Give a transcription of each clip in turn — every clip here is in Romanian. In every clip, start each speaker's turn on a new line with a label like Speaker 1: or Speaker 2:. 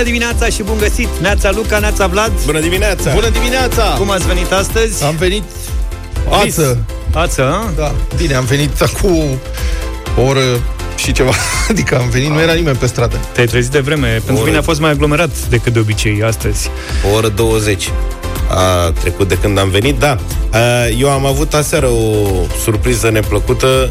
Speaker 1: Bună dimineața și bun găsit! Neața Luca, Neața Vlad!
Speaker 2: Bună dimineața!
Speaker 3: Bună dimineața!
Speaker 1: Cum ați venit astăzi?
Speaker 3: Am venit
Speaker 1: Vis.
Speaker 3: ață.
Speaker 1: Ață, a?
Speaker 3: Da, bine, am venit acum o oră și ceva. Adică am venit, nu era nimeni pe stradă.
Speaker 1: Te-ai trezit de vreme. Pentru
Speaker 2: oră.
Speaker 1: mine a fost mai aglomerat decât de obicei astăzi.
Speaker 2: O oră 20 a trecut de când am venit, da. A, Eu am avut aseară o surpriză neplăcută,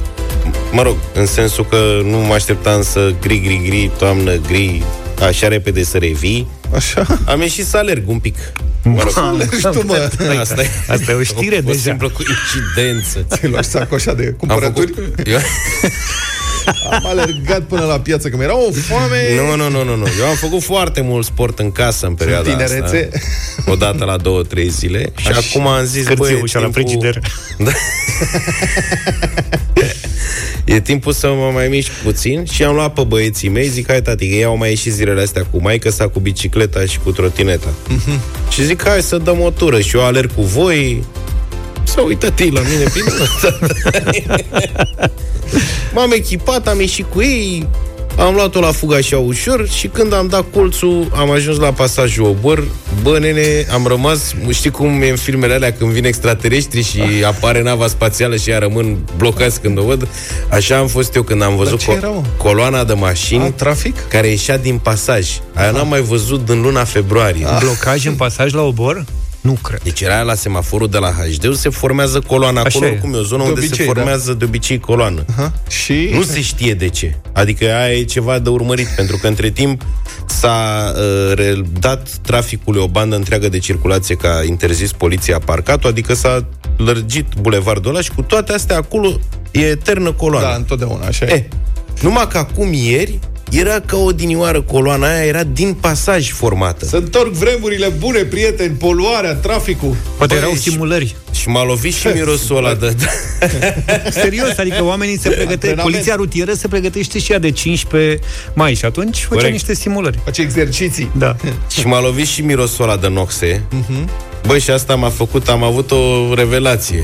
Speaker 2: mă rog, în sensul că nu mă așteptam să gri, gri, gri, toamnă, gri, așa repede să revii.
Speaker 3: Așa?
Speaker 2: Am ieșit să alerg un pic. Mă rog,
Speaker 3: Alergi tu, mă.
Speaker 2: asta e,
Speaker 1: Asta e o știre
Speaker 2: o
Speaker 1: deja.
Speaker 2: simplă coincidență.
Speaker 3: Ți-ai luat sacoșa de
Speaker 2: Am
Speaker 3: cumpărături?
Speaker 2: făcut... Eu...
Speaker 3: Am alergat până la piață, că mi era o foame.
Speaker 2: Nu, nu, nu, nu, nu. Eu am făcut foarte mult sport în casă în perioada
Speaker 3: tinerețe.
Speaker 2: asta. O dată la două, trei zile. Și
Speaker 1: Așa.
Speaker 2: acum am zis,
Speaker 1: Hârție
Speaker 2: băi, e
Speaker 1: ușa la
Speaker 2: timpul-
Speaker 1: frigider.
Speaker 2: Da. E timpul să mă mai mișc puțin și am luat pe băieții mei, zic, hai tati, că ei au mai ieșit zilele astea cu maică sa, cu bicicleta și cu trotineta. Mm-hmm. Și zic, hai să dăm o tură și eu alerg cu voi. Să uită tătii la mine bine. M-am echipat, am ieșit cu ei, am luat-o la fuga așa ușor și când am dat colțul, am ajuns la pasajul Obor. Bă, nene, am rămas, știi cum e în filmele alea când vin extraterestri și apare nava spațială și ea rămân blocați când o văd? Așa am fost eu când am văzut
Speaker 3: ce era, mă?
Speaker 2: coloana de mașini
Speaker 3: A, trafic?
Speaker 2: care ieșea din pasaj. Aia n-am mai văzut din luna februarie.
Speaker 1: Blocaj în pasaj la obor? Nu cred.
Speaker 2: Deci era la semaforul de la HD, se formează coloana
Speaker 1: Așa
Speaker 2: acolo,
Speaker 1: e.
Speaker 2: oricum e o zonă
Speaker 3: De
Speaker 2: unde
Speaker 3: obicei,
Speaker 2: se formează de obicei coloană.
Speaker 3: Ha? Și...
Speaker 2: Nu se știe de ce. Adică aia e ceva de urmărit, pentru că între timp s-a uh, re- dat traficului o bandă întreagă de circulație ca interzis poliția parcat adică s-a lărgit bulevardul ăla și cu toate astea acolo e eternă coloană.
Speaker 3: Da, întotdeauna, așa e.
Speaker 2: Eh, numai că acum ieri era ca o dinioară coloana aia, era din pasaj formată.
Speaker 3: Să întorc vremurile bune, prieteni, poluarea, traficul.
Speaker 1: Poate
Speaker 2: Băi,
Speaker 1: erau
Speaker 2: și-
Speaker 1: simulări.
Speaker 2: Și m-a lovit și mirosul ăla de...
Speaker 1: Serios, adică oamenii se pregătește,
Speaker 3: Antrenament.
Speaker 1: poliția rutieră se pregătește și ea de 15 mai și atunci făcea
Speaker 2: Corect.
Speaker 1: niște simulări.
Speaker 3: Face exerciții.
Speaker 1: Da.
Speaker 2: și m-a lovit și mirosul ăla de noxe. Băi, și asta m-a făcut, am avut o revelație.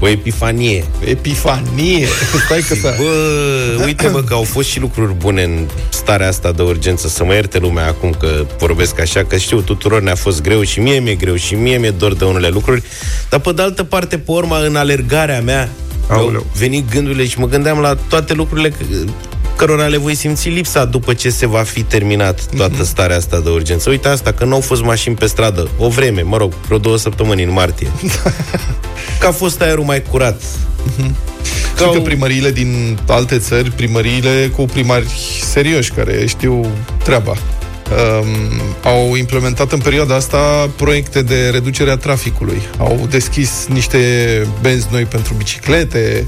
Speaker 2: O epifanie.
Speaker 3: Epifanie. Stai că să...
Speaker 2: Bă, uite bă că au fost și lucruri bune în starea asta de urgență Să mă ierte lumea acum că vorbesc așa Că știu, tuturor ne-a fost greu și mie mi-e greu Și mie mi-e dor de unele lucruri Dar pe de altă parte, pe urma, în alergarea mea
Speaker 1: Aoleu.
Speaker 2: Au venit gândurile și mă gândeam la toate lucrurile c- cărora le voi simți lipsa după ce se va fi terminat toată starea asta de urgență. Uite asta, că nu au fost mașini pe stradă o vreme, mă rog, vreo două săptămâni în martie. că a fost aerul mai curat.
Speaker 3: Că, că primăriile din alte țări, primăriile cu primari serioși care știu treaba, um, au implementat în perioada asta proiecte de reducere a traficului. Au deschis niște benzi noi pentru biciclete.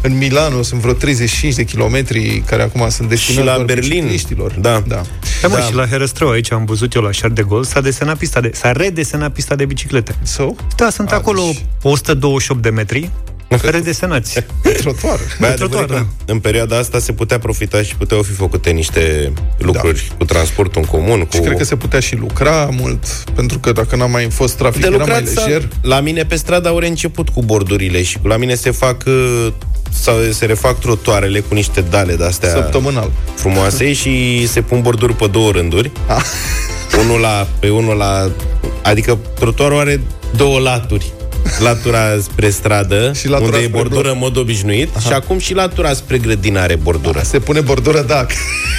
Speaker 3: În Milano sunt vreo 35 de kilometri care acum sunt destinați
Speaker 2: la
Speaker 3: doar
Speaker 2: Berlin.
Speaker 3: bicicliștilor.
Speaker 2: Da.
Speaker 3: da.
Speaker 1: Da, mă, și la Herăstrău, aici am văzut eu la Charles de Gaulle, s-a desenat pista de, s-a redesenat pista de biciclete.
Speaker 3: So?
Speaker 1: Da, sunt
Speaker 3: A,
Speaker 1: acolo
Speaker 3: deci-
Speaker 1: 128 de metri redesenați.
Speaker 3: Trotuar.
Speaker 2: Băi,
Speaker 1: trotuar,
Speaker 2: adevărat că în perioada asta se putea profita și puteau fi făcute niște lucruri da. cu transportul în comun. Cu...
Speaker 3: Și cred că se putea și lucra mult, pentru că dacă n-a mai fost trafic,
Speaker 2: de
Speaker 3: era mai
Speaker 2: lucrat s-a-
Speaker 3: lejer.
Speaker 2: La mine pe stradă au reînceput cu bordurile și la mine se fac uh, sau se refac trotuarele cu niște dale de-astea
Speaker 3: Săptămânal.
Speaker 2: frumoase și se pun borduri pe două rânduri.
Speaker 3: Ah.
Speaker 2: Unul la, pe unul la... Adică trotuarul are două laturi. Latura spre stradă,
Speaker 3: Și latura
Speaker 2: unde e
Speaker 3: spre
Speaker 2: bordură
Speaker 3: bloc.
Speaker 2: în mod obișnuit, și acum și latura spre grădină are bordură.
Speaker 3: Se pune bordură, da.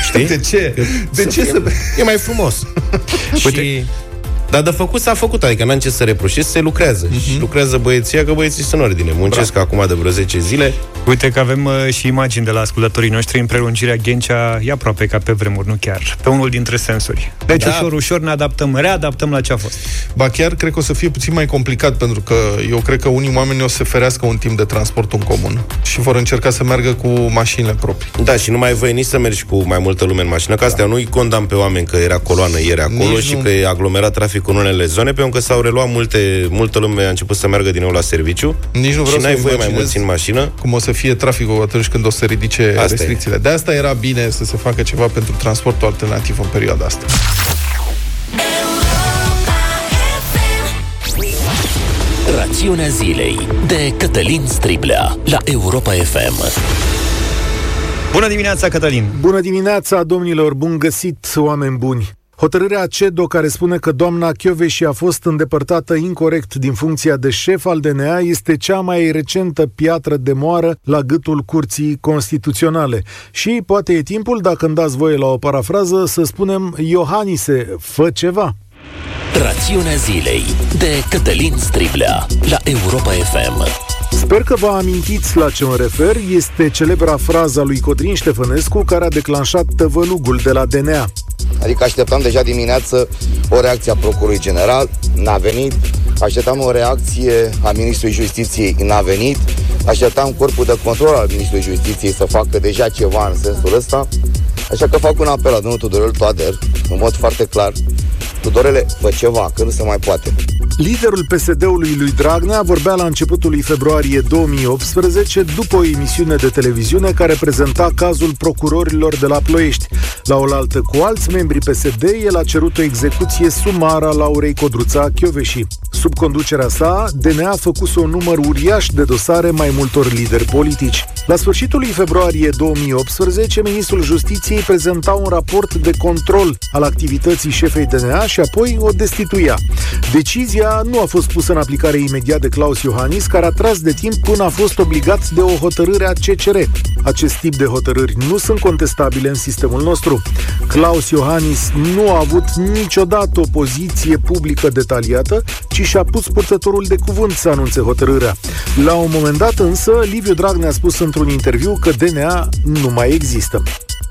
Speaker 2: Știi?
Speaker 3: De ce? De ce să...
Speaker 2: E mai frumos. și... Dar de făcut s-a făcut, adică n-am ce să reproșez, se lucrează.
Speaker 3: Mhm.
Speaker 2: Și lucrează băieția, că băieții sunt în ordine. Muncesc acum de vreo 10 zile.
Speaker 1: Uite că avem uh, și imagini de la ascultătorii noștri în prelungirea Ghencea, e aproape ca pe vremuri, nu chiar, pe unul dintre sensuri. Deci
Speaker 2: Da.
Speaker 1: ușor, ușor ne adaptăm, readaptăm la ce a fost.
Speaker 3: Ba chiar cred că o să fie puțin mai complicat, pentru că eu cred că unii oameni o să se ferească un timp de transport în comun și vor încerca să meargă cu mașinile proprii.
Speaker 2: Da, și nu mai ai voie nici să mergi cu mai multă lume în mașină, că astea nu-i condamn pe oameni că era coloană ieri acolo
Speaker 3: Nici
Speaker 2: și
Speaker 3: nu.
Speaker 2: că e aglomerat trafic în unele zone, pentru că s-au reluat multe, multă lume a început să meargă din nou la serviciu
Speaker 3: Nici nu vreau
Speaker 2: și
Speaker 3: să
Speaker 2: n-ai voie mai
Speaker 3: imaginez
Speaker 2: mulți în mașină.
Speaker 3: cum o să fie traficul atunci când o să ridice
Speaker 2: Asta e.
Speaker 3: restricțiile. De asta era bine să se facă ceva pentru transportul alternativ în perioada asta.
Speaker 4: Rațiunea zilei de Cătălin Striblea la Europa FM.
Speaker 1: Bună dimineața, Cătălin!
Speaker 5: Bună dimineața, domnilor, bun găsit, oameni buni! Hotărârea CEDO care spune că doamna Chioveși a fost îndepărtată incorrect din funcția de șef al DNA este cea mai recentă piatră de moară la gâtul Curții Constituționale. Și poate e timpul, dacă îmi dați voie la o parafrază, să spunem Iohanise, fă ceva.
Speaker 4: Rațiunea zilei de Cătălin Striblea la Europa FM.
Speaker 5: Sper că vă amintiți la ce mă refer. Este celebra fraza lui Codrin Ștefănescu care a declanșat tăvălugul de la DNA.
Speaker 6: Adică așteptam deja dimineață o reacție a Procurorului General, n-a venit. Așteptam o reacție a Ministrului Justiției, n-a venit. Așteptam corpul de control al Ministrului Justiției să facă deja ceva în sensul ăsta. Așa că fac un apel la domnul Tudorel Toader, în mod foarte clar. Tudorele, fă ceva, că nu se mai poate.
Speaker 5: Liderul PSD-ului lui Dragnea vorbea la începutul lui februarie 2018 după o emisiune de televiziune care prezenta cazul procurorilor de la Ploiești. La oaltă cu alți membri PSD, el a cerut o execuție sumară a Laurei Codruța Chioveși. Sub conducerea sa, DNA a făcut un număr uriaș de dosare mai multor lideri politici. La sfârșitul lui februarie 2018, ministrul Justiției prezenta un raport de control al activității șefei DNA și apoi o destituia. Decizia nu a fost pusă în aplicare imediat de Claus Iohannis, care a tras de timp până a fost obligat de o hotărâre a CCR. Acest tip de hotărâri nu sunt contestabile în sistemul nostru. Claus Iohannis nu a avut niciodată o poziție publică detaliată, ci și-a pus purtătorul de cuvânt să anunțe hotărârea. La un moment dat însă, Liviu Dragnea a spus într-un interviu că DNA nu mai există.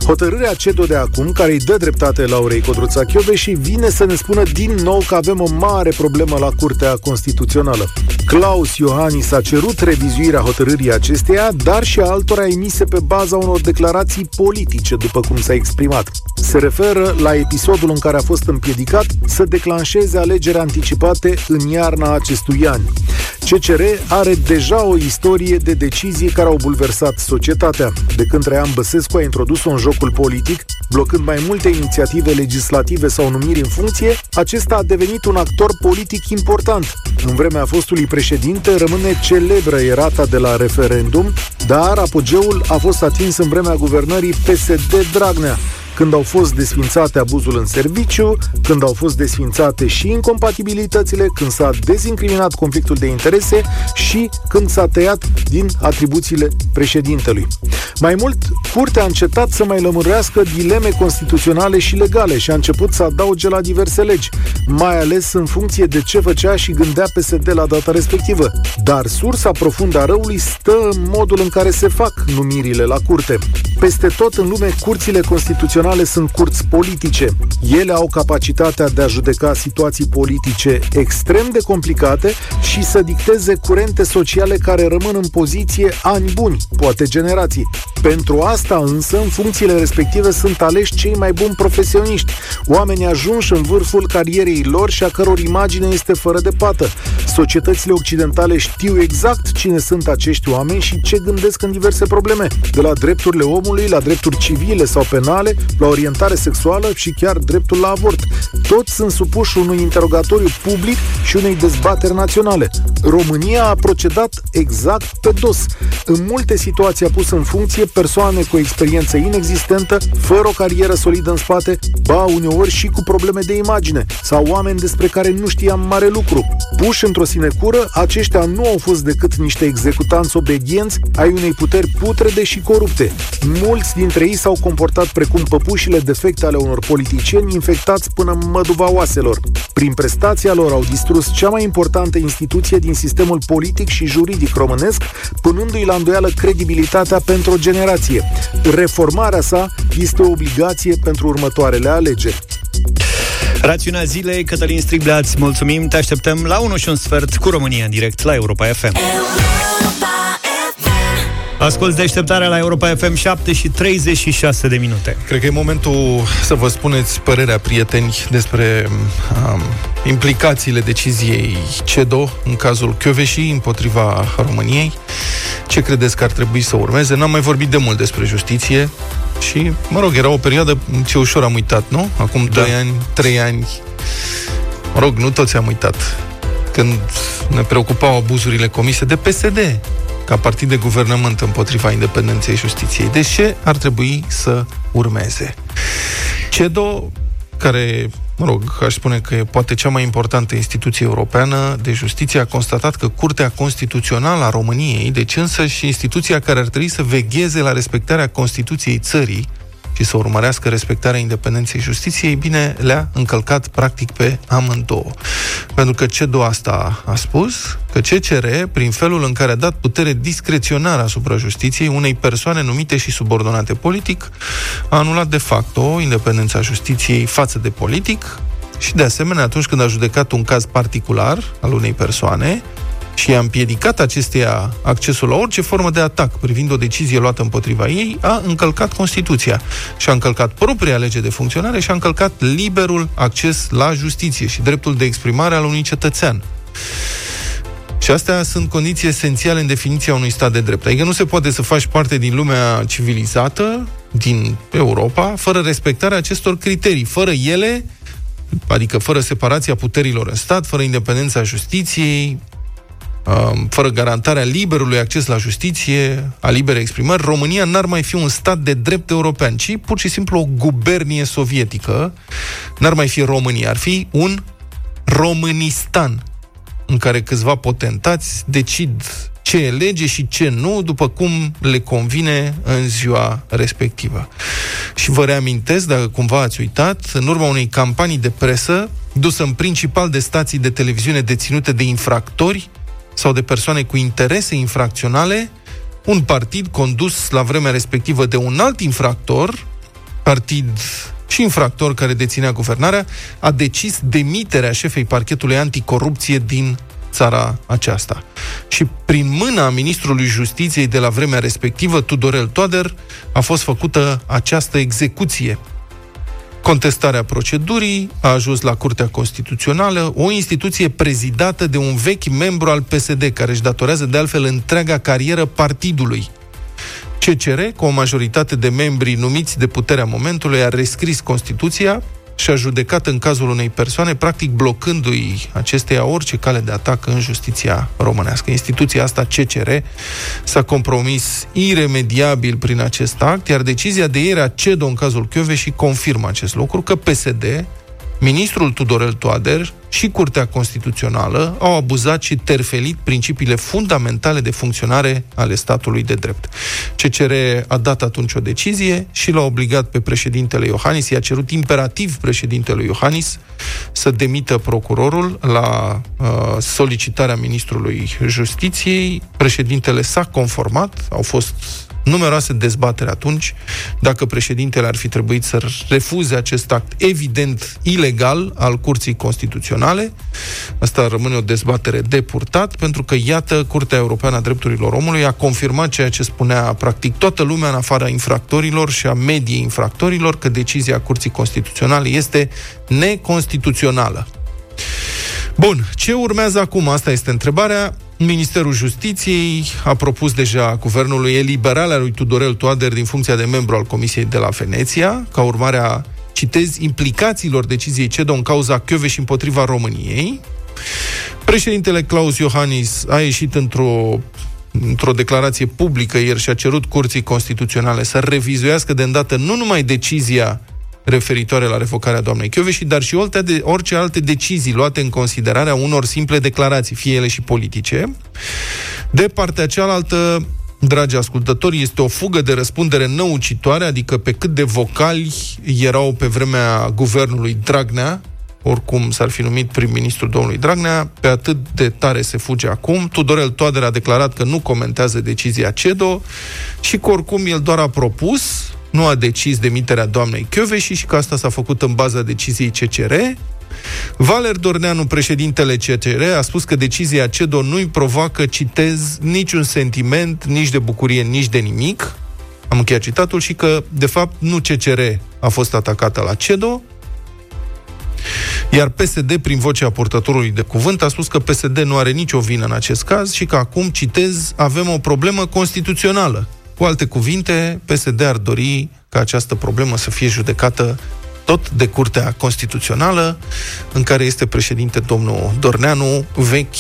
Speaker 5: Hotărârea CEDO de acum, care îi dă dreptate Laurei Codruța și vine să ne spună din nou că avem o mare problemă la Curtea Constituțională. Claus Iohannis a cerut revizuirea hotărârii acesteia, dar și altora emise pe baza unor declarații politice, după cum s-a exprimat. Se referă la episodul în care a fost împiedicat să declanșeze alegeri anticipate în iarna acestui an. CCR are deja o istorie de decizii care au bulversat societatea. De când Traian Băsescu a introdus-o în jocul politic, blocând mai multe inițiative legislative sau numiri în funcție, acesta a devenit un actor politic important. În vremea fostului președinte rămâne celebră erata de la referendum, dar apogeul a fost atins în vremea guvernării PSD Dragnea, când au fost desfințate abuzul în serviciu, când au fost desfințate și incompatibilitățile, când s-a dezincriminat conflictul de interese și când s-a tăiat din atribuțiile președintelui. Mai mult, Curtea a încetat să mai lămurească dileme constituționale și legale și a început să adauge la diverse legi, mai ales în funcție de ce făcea și gândea PSD la data respectivă. Dar sursa profundă a răului stă în modul în care se fac numirile la curte. Peste tot în lume, curțile constituționale tribunale sunt curți politice. Ele au capacitatea de a judeca situații politice extrem de complicate și să dicteze curente sociale care rămân în poziție ani buni, poate generații. Pentru asta însă, în funcțiile respective sunt aleși cei mai buni profesioniști, oameni ajunși în vârful carierei lor și a căror imagine este fără de pată. Societățile occidentale știu exact cine sunt acești oameni și ce gândesc în diverse probleme, de la drepturile omului, la drepturi civile sau penale, la orientare sexuală și chiar dreptul la avort. Toți sunt supuși unui interogatoriu public și unei dezbateri naționale. România a procedat exact pe dos. În multe situații a pus în funcție persoane cu experiență inexistentă, fără o carieră solidă în spate, ba uneori și cu probleme de imagine, sau oameni despre care nu știam mare lucru. Puși într-o sinecură, aceștia nu au fost decât niște executanți obedienți ai unei puteri putrede și corupte. Mulți dintre ei s-au comportat precum păpușile defecte ale unor politicieni infectați până în măduva oaselor. Prin prestația lor au distrus cea mai importantă instituție din sistemul politic și juridic românesc, punându-i la îndoială credibilitatea pentru o generație. Reformarea sa este o obligație pentru următoarele alegeri.
Speaker 1: Rațiunea zilei, Cătălin Striblea, îți mulțumim, te așteptăm la 1 și un sfert cu România în direct la Europa FM. Asculți deșteptarea la Europa FM 7 și 36 de minute.
Speaker 3: Cred că e momentul să vă spuneți părerea prieteni despre um, implicațiile deciziei CEDO în cazul Chioveși împotriva României. Ce credeți că ar trebui să urmeze? N-am mai vorbit de mult despre justiție și, mă rog, era o perioadă ce ușor am uitat, nu? Acum da. 2 ani, 3 ani. Mă rog, nu toți am uitat. Când ne preocupau abuzurile comise de PSD, ca partid de guvernământ împotriva independenței justiției. De deci ce ar trebui să urmeze? CEDO, care mă rog, aș spune că e poate cea mai importantă instituție europeană de justiție, a constatat că Curtea Constituțională a României, deci însă și instituția care ar trebui să vegheze la respectarea Constituției țării, și să urmărească respectarea independenței justiției, bine, le-a încălcat practic pe amândouă. Pentru că ce do asta a spus? Că CCR, prin felul în care a dat putere discreționară asupra justiției unei persoane numite și subordonate politic, a anulat de facto independența justiției față de politic și, de asemenea, atunci când a judecat un caz particular al unei persoane, și a împiedicat acesteia accesul la orice formă de atac privind o decizie luată împotriva ei, a încălcat Constituția și a încălcat propria lege de funcționare și a încălcat liberul acces la justiție și dreptul de exprimare al unui cetățean. Și astea sunt condiții esențiale în definiția unui stat de drept. Adică nu se poate să faci parte din lumea civilizată, din Europa, fără respectarea acestor criterii. Fără ele, adică fără separația puterilor în stat, fără independența justiției, Um, fără garantarea liberului acces la justiție, a liberei exprimări, România n-ar mai fi un stat de drept european, ci pur și simplu o gubernie sovietică. N-ar mai fi România, ar fi un Românistan, în care câțiva potentați decid ce e lege și ce nu, după cum le convine în ziua respectivă. Și vă reamintesc, dacă cumva ați uitat, în urma unei campanii de presă, dusă în principal de stații de televiziune deținute de infractori, sau de persoane cu interese infracționale, un partid condus la vremea respectivă de un alt infractor, partid și infractor care deținea guvernarea, a decis demiterea șefei parchetului anticorupție din țara aceasta. Și prin mâna ministrului justiției de la vremea respectivă, Tudorel Toader, a fost făcută această execuție Contestarea procedurii a ajuns la Curtea Constituțională, o instituție prezidată de un vechi membru al PSD, care își datorează de altfel întreaga carieră partidului. CCR, cu o majoritate de membri numiți de puterea momentului, a rescris Constituția și a judecat în cazul unei persoane, practic blocându-i acesteia orice cale de atac în justiția românească. Instituția asta, CCR, s-a compromis iremediabil prin acest act, iar decizia de ieri a CEDO în cazul și confirmă acest lucru, că PSD ministrul Tudorel Toader și Curtea Constituțională au abuzat și terfelit principiile fundamentale de funcționare ale statului de drept. CCR a dat atunci o decizie și l-a obligat pe președintele Iohannis, i-a cerut imperativ președintele Iohannis să demită procurorul la uh, solicitarea ministrului Justiției. Președintele s-a conformat, au fost numeroase dezbatere atunci dacă președintele ar fi trebuit să refuze acest act evident ilegal al Curții Constituționale. Asta rămâne o dezbatere de purtat, pentru că, iată, Curtea Europeană a Drepturilor Omului a confirmat ceea ce spunea practic toată lumea în afara infractorilor și a mediei infractorilor, că decizia Curții Constituționale este neconstituțională. Bun, ce urmează acum? Asta este întrebarea. Ministerul Justiției a propus deja guvernului eliberarea lui Tudorel Toader din funcția de membru al Comisiei de la Veneția, ca urmare a, citez, implicațiilor deciziei CEDO în cauza și împotriva României. Președintele Claus Iohannis a ieșit într-o într-o declarație publică ieri și a cerut Curții Constituționale să revizuiască de îndată nu numai decizia referitoare la revocarea doamnei Chioveși, dar și orice, de, orice alte decizii luate în considerarea unor simple declarații, fie ele și politice. De partea cealaltă, dragi ascultători, este o fugă de răspundere năucitoare, adică pe cât de vocali erau pe vremea guvernului Dragnea, oricum s-ar fi numit prim-ministru domnului Dragnea, pe atât de tare se fuge acum. Tudorel Toader a declarat că nu comentează decizia CEDO și că oricum el doar a propus nu a decis demiterea doamnei Chioveși și că asta s-a făcut în baza deciziei CCR. Valer Dorneanu, președintele CCR, a spus că decizia CEDO nu-i provoacă, citez, niciun sentiment, nici de bucurie, nici de nimic. Am încheiat citatul și că, de fapt, nu CCR a fost atacată la CEDO, iar PSD, prin vocea purtătorului de cuvânt, a spus că PSD nu are nicio vină în acest caz și că acum, citez, avem o problemă constituțională cu alte cuvinte, PSD ar dori ca această problemă să fie judecată tot de Curtea Constituțională, în care este președinte domnul Dorneanu, vechi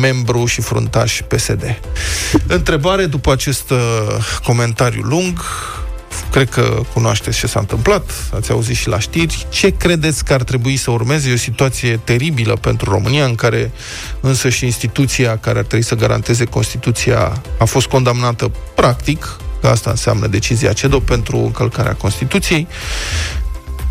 Speaker 3: membru și fruntaș PSD. Întrebare după acest uh, comentariu lung, cred că cunoașteți ce s-a întâmplat, ați auzit și la știri. Ce credeți că ar trebui să urmeze? E o situație teribilă pentru România, în care însă și instituția care ar trebui să garanteze Constituția a fost condamnată practic, că asta înseamnă decizia CEDO pentru încălcarea Constituției.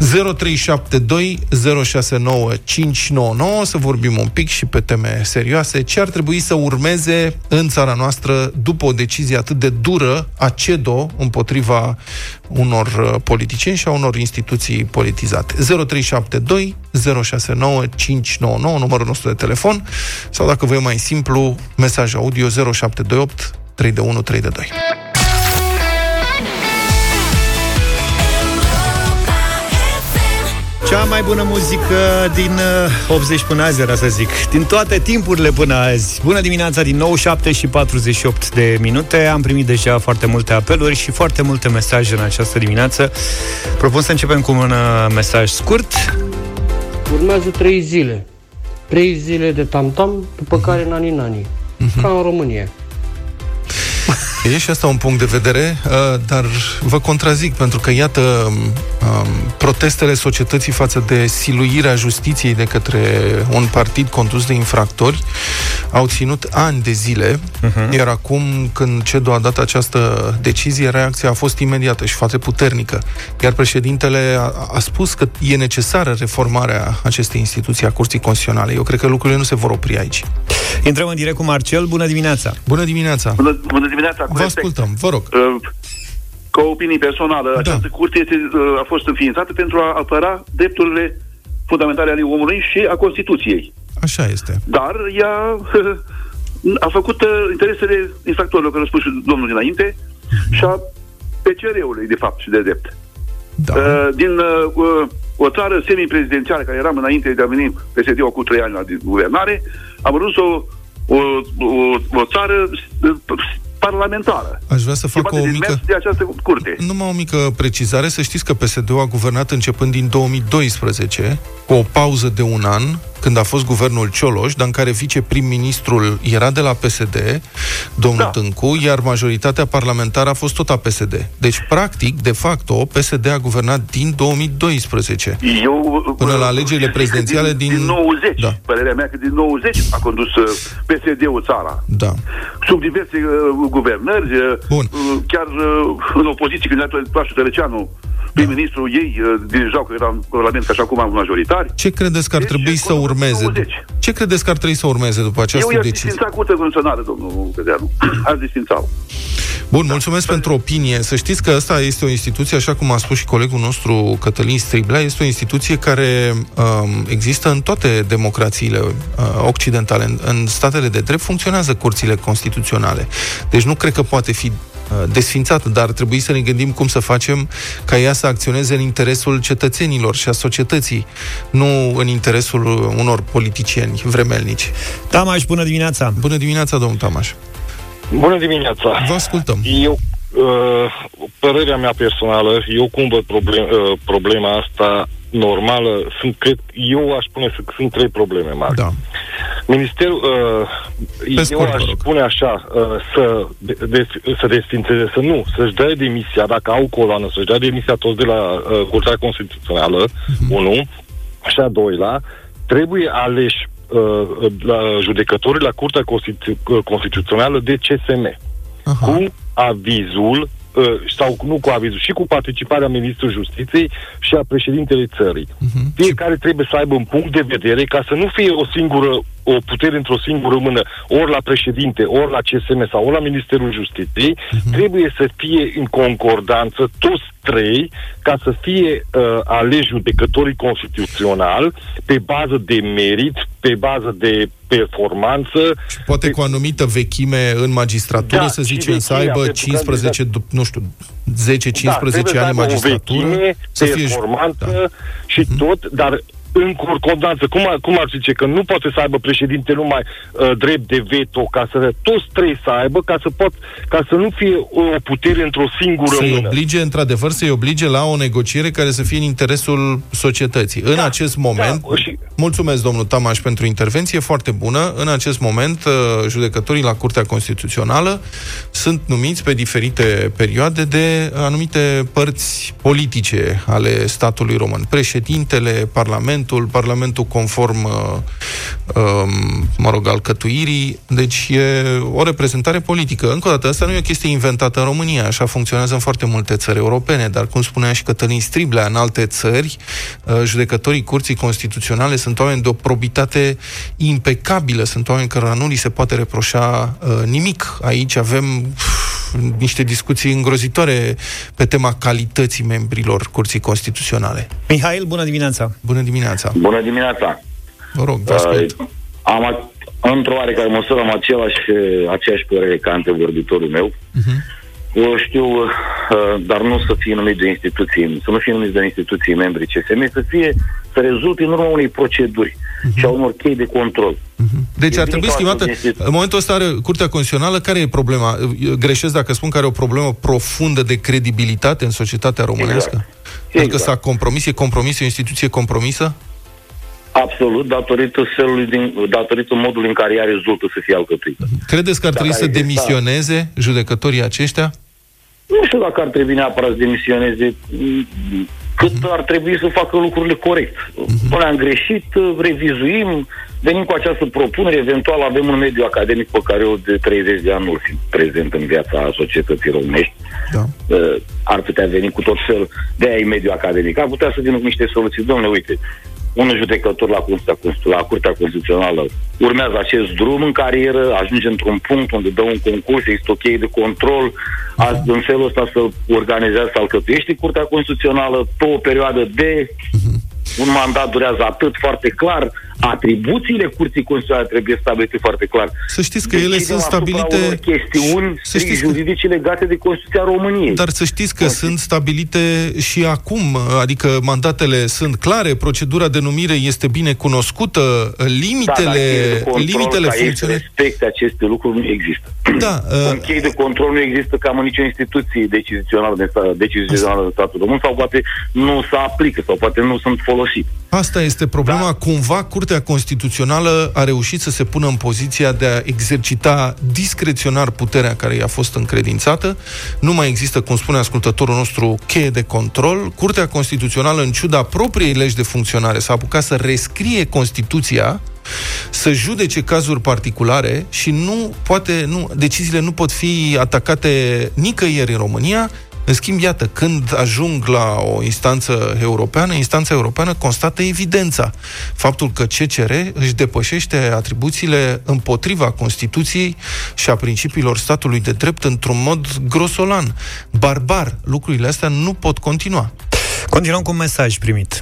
Speaker 3: 0372 069 599 să vorbim un pic și pe teme serioase. Ce ar trebui să urmeze în țara noastră după o decizie atât de dură a CEDO împotriva unor uh, politicieni și a unor instituții politizate. 0372 069 599 numărul nostru de telefon sau dacă vă e mai simplu, mesaj audio 0728 321 322.
Speaker 1: Cea mai bună muzică din 80 uh, până azi, era să zic. Din toate timpurile până azi. Bună dimineața din nou, 7 și 48 de minute. Am primit deja foarte multe apeluri și foarte multe mesaje în această dimineață. Propun să începem cu un uh, mesaj scurt.
Speaker 7: Urmează 3 zile. 3 zile de tam-tam, după care nani-nani. Uh-huh. Ca în România.
Speaker 3: E și asta un punct de vedere, uh, dar vă contrazic, pentru că, iată, um, um, protestele societății față de siluirea justiției de către un partid condus de infractori au ținut ani de zile, uh-huh. iar acum, când CEDO a dat această decizie, reacția a fost imediată și foarte puternică. Iar președintele a, a spus că e necesară reformarea acestei instituții a Curții Constituționale. Eu cred că lucrurile nu se vor opri aici.
Speaker 1: Intrăm în direct cu Marcel. Bună dimineața!
Speaker 3: Bună dimineața!
Speaker 8: Bună, bună dimineața!
Speaker 3: Vă ascultăm, vă rog. Uh,
Speaker 8: ca opinie personală, da. această curte este, uh, a fost înființată pentru a apăra drepturile fundamentale ale omului și a Constituției.
Speaker 3: Așa este.
Speaker 8: Dar ea a făcut uh, interesele infractorilor, care au spus și domnul dinainte, uh-huh. și a PCR-ului, de fapt, și de drept. Da. Din o țară semi-prezidențială, care eram înainte de a veni PSD-ul cu trei ani la guvernare, am vrut o, o, o, o țară parlamentară.
Speaker 3: Aș vrea să fac o mică...
Speaker 8: de această curte.
Speaker 3: Numai o mică precizare. Să știți că PSD-ul a guvernat începând din 2012, cu o pauză de un an, când a fost guvernul Cioloș, dar în care viceprim-ministrul era de la PSD, domnul da. Tâncu, iar majoritatea parlamentară a fost tot a PSD. Deci, practic, de facto, PSD a guvernat din 2012.
Speaker 8: Eu,
Speaker 3: până la alegerile prezidențiale din...
Speaker 8: Din 90. Da. Părerea mea că din 90 a condus uh, PSD-ul țara.
Speaker 3: Da.
Speaker 8: Sub diverse uh, guvernări, uh, Bun. Uh, chiar uh, în opoziție, când era Pașu Tărăceanu, prim-ministrul ei uh, dirijau că era în Parlament așa cum am majoritari.
Speaker 3: Ce credeți că ar deci, trebui să urmeze? 20. Ce credeți că ar trebui să urmeze după această
Speaker 8: Eu
Speaker 3: decizie?
Speaker 8: Eu i-aș Curtea Constituțională, domnul Pedeanu. Aș disfința
Speaker 3: Bun, mulțumesc da. pentru opinie. Să știți că asta este o instituție, așa cum a spus și colegul nostru Cătălin Striblea, este o instituție care um, există în toate democrațiile uh, occidentale. În, în statele de drept funcționează curțile constituționale. Deci nu cred că poate fi Uh, desfințată, dar trebuie să ne gândim cum să facem ca ea să acționeze în interesul cetățenilor și a societății, nu în interesul unor politicieni vremelnici.
Speaker 1: Tamaș, bună dimineața!
Speaker 3: Bună dimineața, domnul Tamaș!
Speaker 9: Bună dimineața!
Speaker 3: Vă ascultăm!
Speaker 9: Eu, uh, părerea mea personală, eu cum văd problem, uh, problema asta normală, sunt, cred, eu aș spune că sunt trei probleme mari.
Speaker 3: Da.
Speaker 9: Ministerul, uh, eu scurt, aș spune așa, uh, să, de, să desfințeze, să nu, să-și dea demisia, dacă au coloană, să-și dea demisia toți de la uh, Curtea Constituțională, uh-huh. unu, și a doilea, trebuie aleși uh, la judecătorii la Curtea Constitu- uh, Constituțională de CSM, uh-huh. cu avizul Uh, sau nu cu avizul, și cu participarea Ministrului Justiției și a președintelui țării. Uh-huh. Fiecare trebuie să aibă un punct de vedere ca să nu fie o singură o putere într-o singură mână, ori la președinte, ori la CSM sau ori la Ministerul Justiției, uh-huh. trebuie să fie în concordanță toți trei ca să fie uh, aleși judecătorii constituțional pe bază de merit, pe bază de performanță.
Speaker 3: Și poate pe... cu o anumită vechime în magistratură, da, să zicem, să aibă 15, că, nu știu, 10-15 da, ani în magistratură.
Speaker 9: Vechime, să fie performanță da. și uh-huh. tot, dar în concordanță, cum ar, cum ar zice, că nu poate să aibă președinte numai uh, drept de veto, ca să toți trei să aibă, ca să, pot, ca să nu fie o putere într-o singură
Speaker 3: să-i
Speaker 9: mână.
Speaker 3: oblige, într-adevăr, să-i oblige la o negociere care să fie în interesul societății. Da, în acest moment, da, și... mulțumesc, domnul Tamaș, pentru intervenție foarte bună. În acest moment, uh, judecătorii la Curtea Constituțională sunt numiți pe diferite perioade de anumite părți politice ale statului român. Președintele, Parlamentul, Parlamentul, Parlamentul conform, uh, um, mă rog, alcătuirii, deci e o reprezentare politică. Încă o dată, asta nu e o chestie inventată în România, așa funcționează în foarte multe țări europene, dar cum spunea și Cătălin Striblea, în alte țări, uh, judecătorii Curții Constituționale sunt oameni de o probitate impecabilă, sunt oameni cărora nu li se poate reproșa uh, nimic. Aici avem niște discuții îngrozitoare pe tema calității membrilor Curții Constituționale.
Speaker 1: Mihail, bună dimineața!
Speaker 3: Bună dimineața!
Speaker 10: Bună dimineața!
Speaker 3: Vă rog, vă ascult. Uh,
Speaker 10: am, într-o oarecare măsură am același, aceeași părere ca antevorbitorul meu. Uh-huh. Eu știu, uh, dar nu să fie numit de instituții, să nu fie numit de instituții membri CSM, să fie, să rezulte în urma unei proceduri uh-huh. și a unor chei de control.
Speaker 3: Uh-huh. Deci e ar trebui schimbată, în momentul ăsta are Curtea Constituțională, care e problema? Greșesc dacă spun că are o problemă profundă de credibilitate în societatea românească? Exact. Adică exact. s-a compromis, e compromis, e o instituție compromisă?
Speaker 10: Absolut, datorită felului din, datorită modului în care ea rezultă să fie alcătuită.
Speaker 3: Credeți că ar trebui să demisioneze judecătorii aceștia?
Speaker 10: Nu știu dacă ar trebui neapărat să demisioneze, cât uh-huh. ar trebui să facă lucrurile corect. Uh-huh. Noi am greșit, revizuim, venim cu această propunere, eventual avem un mediu academic pe care eu de 30 de ani nu fi prezent în viața societății românești. Da. Uh, ar putea veni cu tot fel de aia mediu academic. Ar putea să vină cu niște soluții. Domnule, uite, un judecător la Curtea, la Curtea Constituțională urmează acest drum în carieră, ajunge într-un punct unde dă un concurs, există o cheie de control, uh-huh. în felul ăsta să organizează, să alcătuiește Curtea Constituțională pe o perioadă de uh-huh. un mandat durează atât foarte clar, atribuțiile curții constituționale trebuie stabilite foarte clar.
Speaker 3: Să știți că ele sunt stabilite...
Speaker 10: chestiuni să știți juridice că... legate de Constituția României.
Speaker 3: Dar să știți că sunt stabilite și acum, adică mandatele sunt clare, procedura de numire este bine cunoscută, limitele, da, control, limitele funcționale...
Speaker 10: respecte aceste lucruri nu există.
Speaker 3: Da,
Speaker 10: uh... Un chei de control nu există cam în nicio instituție decizională de, stat, decizională de statul român sau poate nu se aplică sau poate nu sunt folosite.
Speaker 3: Asta este problema. Da. Cumva Curtea Constituțională a reușit să se pună în poziția de a exercita discreționar puterea care i-a fost încredințată. Nu mai există, cum spune ascultătorul nostru, cheie de control. Curtea Constituțională, în ciuda propriei legi de funcționare, s-a apucat să rescrie Constituția să judece cazuri particulare și nu poate, nu, deciziile nu pot fi atacate nicăieri în România, în schimb, iată, când ajung la o instanță europeană, instanța europeană constată evidența. Faptul că CCR își depășește atribuțiile împotriva Constituției și a principiilor statului de drept într-un mod grosolan, barbar. Lucrurile astea nu pot continua.
Speaker 1: Continuăm cu un mesaj primit.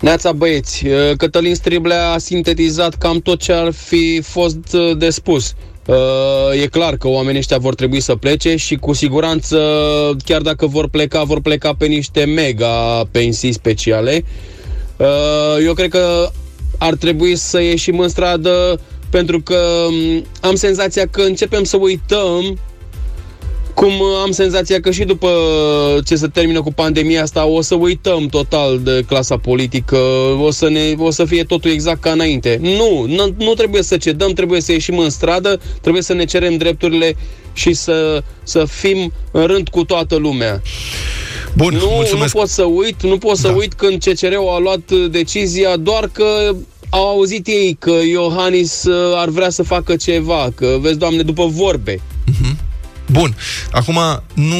Speaker 11: Neața băieți, Cătălin Striblea a sintetizat cam tot ce ar fi fost de spus. Uh, e clar că oamenii ăștia vor trebui să plece și cu siguranță, chiar dacă vor pleca, vor pleca pe niște mega pensii speciale. Uh, eu cred că ar trebui să ieșim în stradă pentru că um, am senzația că începem să uităm cum am senzația că și după ce se termină cu pandemia asta o să uităm total de clasa politică, o să, ne, o să fie totul exact ca înainte. Nu, nu, nu trebuie să cedăm, trebuie să ieșim în stradă, trebuie să ne cerem drepturile și să, să fim în rând cu toată lumea.
Speaker 3: Bun,
Speaker 11: nu,
Speaker 3: mulțumesc.
Speaker 11: nu pot să uit, nu pot să da. uit când CCR-ul a luat decizia doar că au auzit ei că Iohannis uh, ar vrea să facă ceva, că vezi, Doamne, după vorbe. Uh-huh.
Speaker 3: Bun. Acum, nu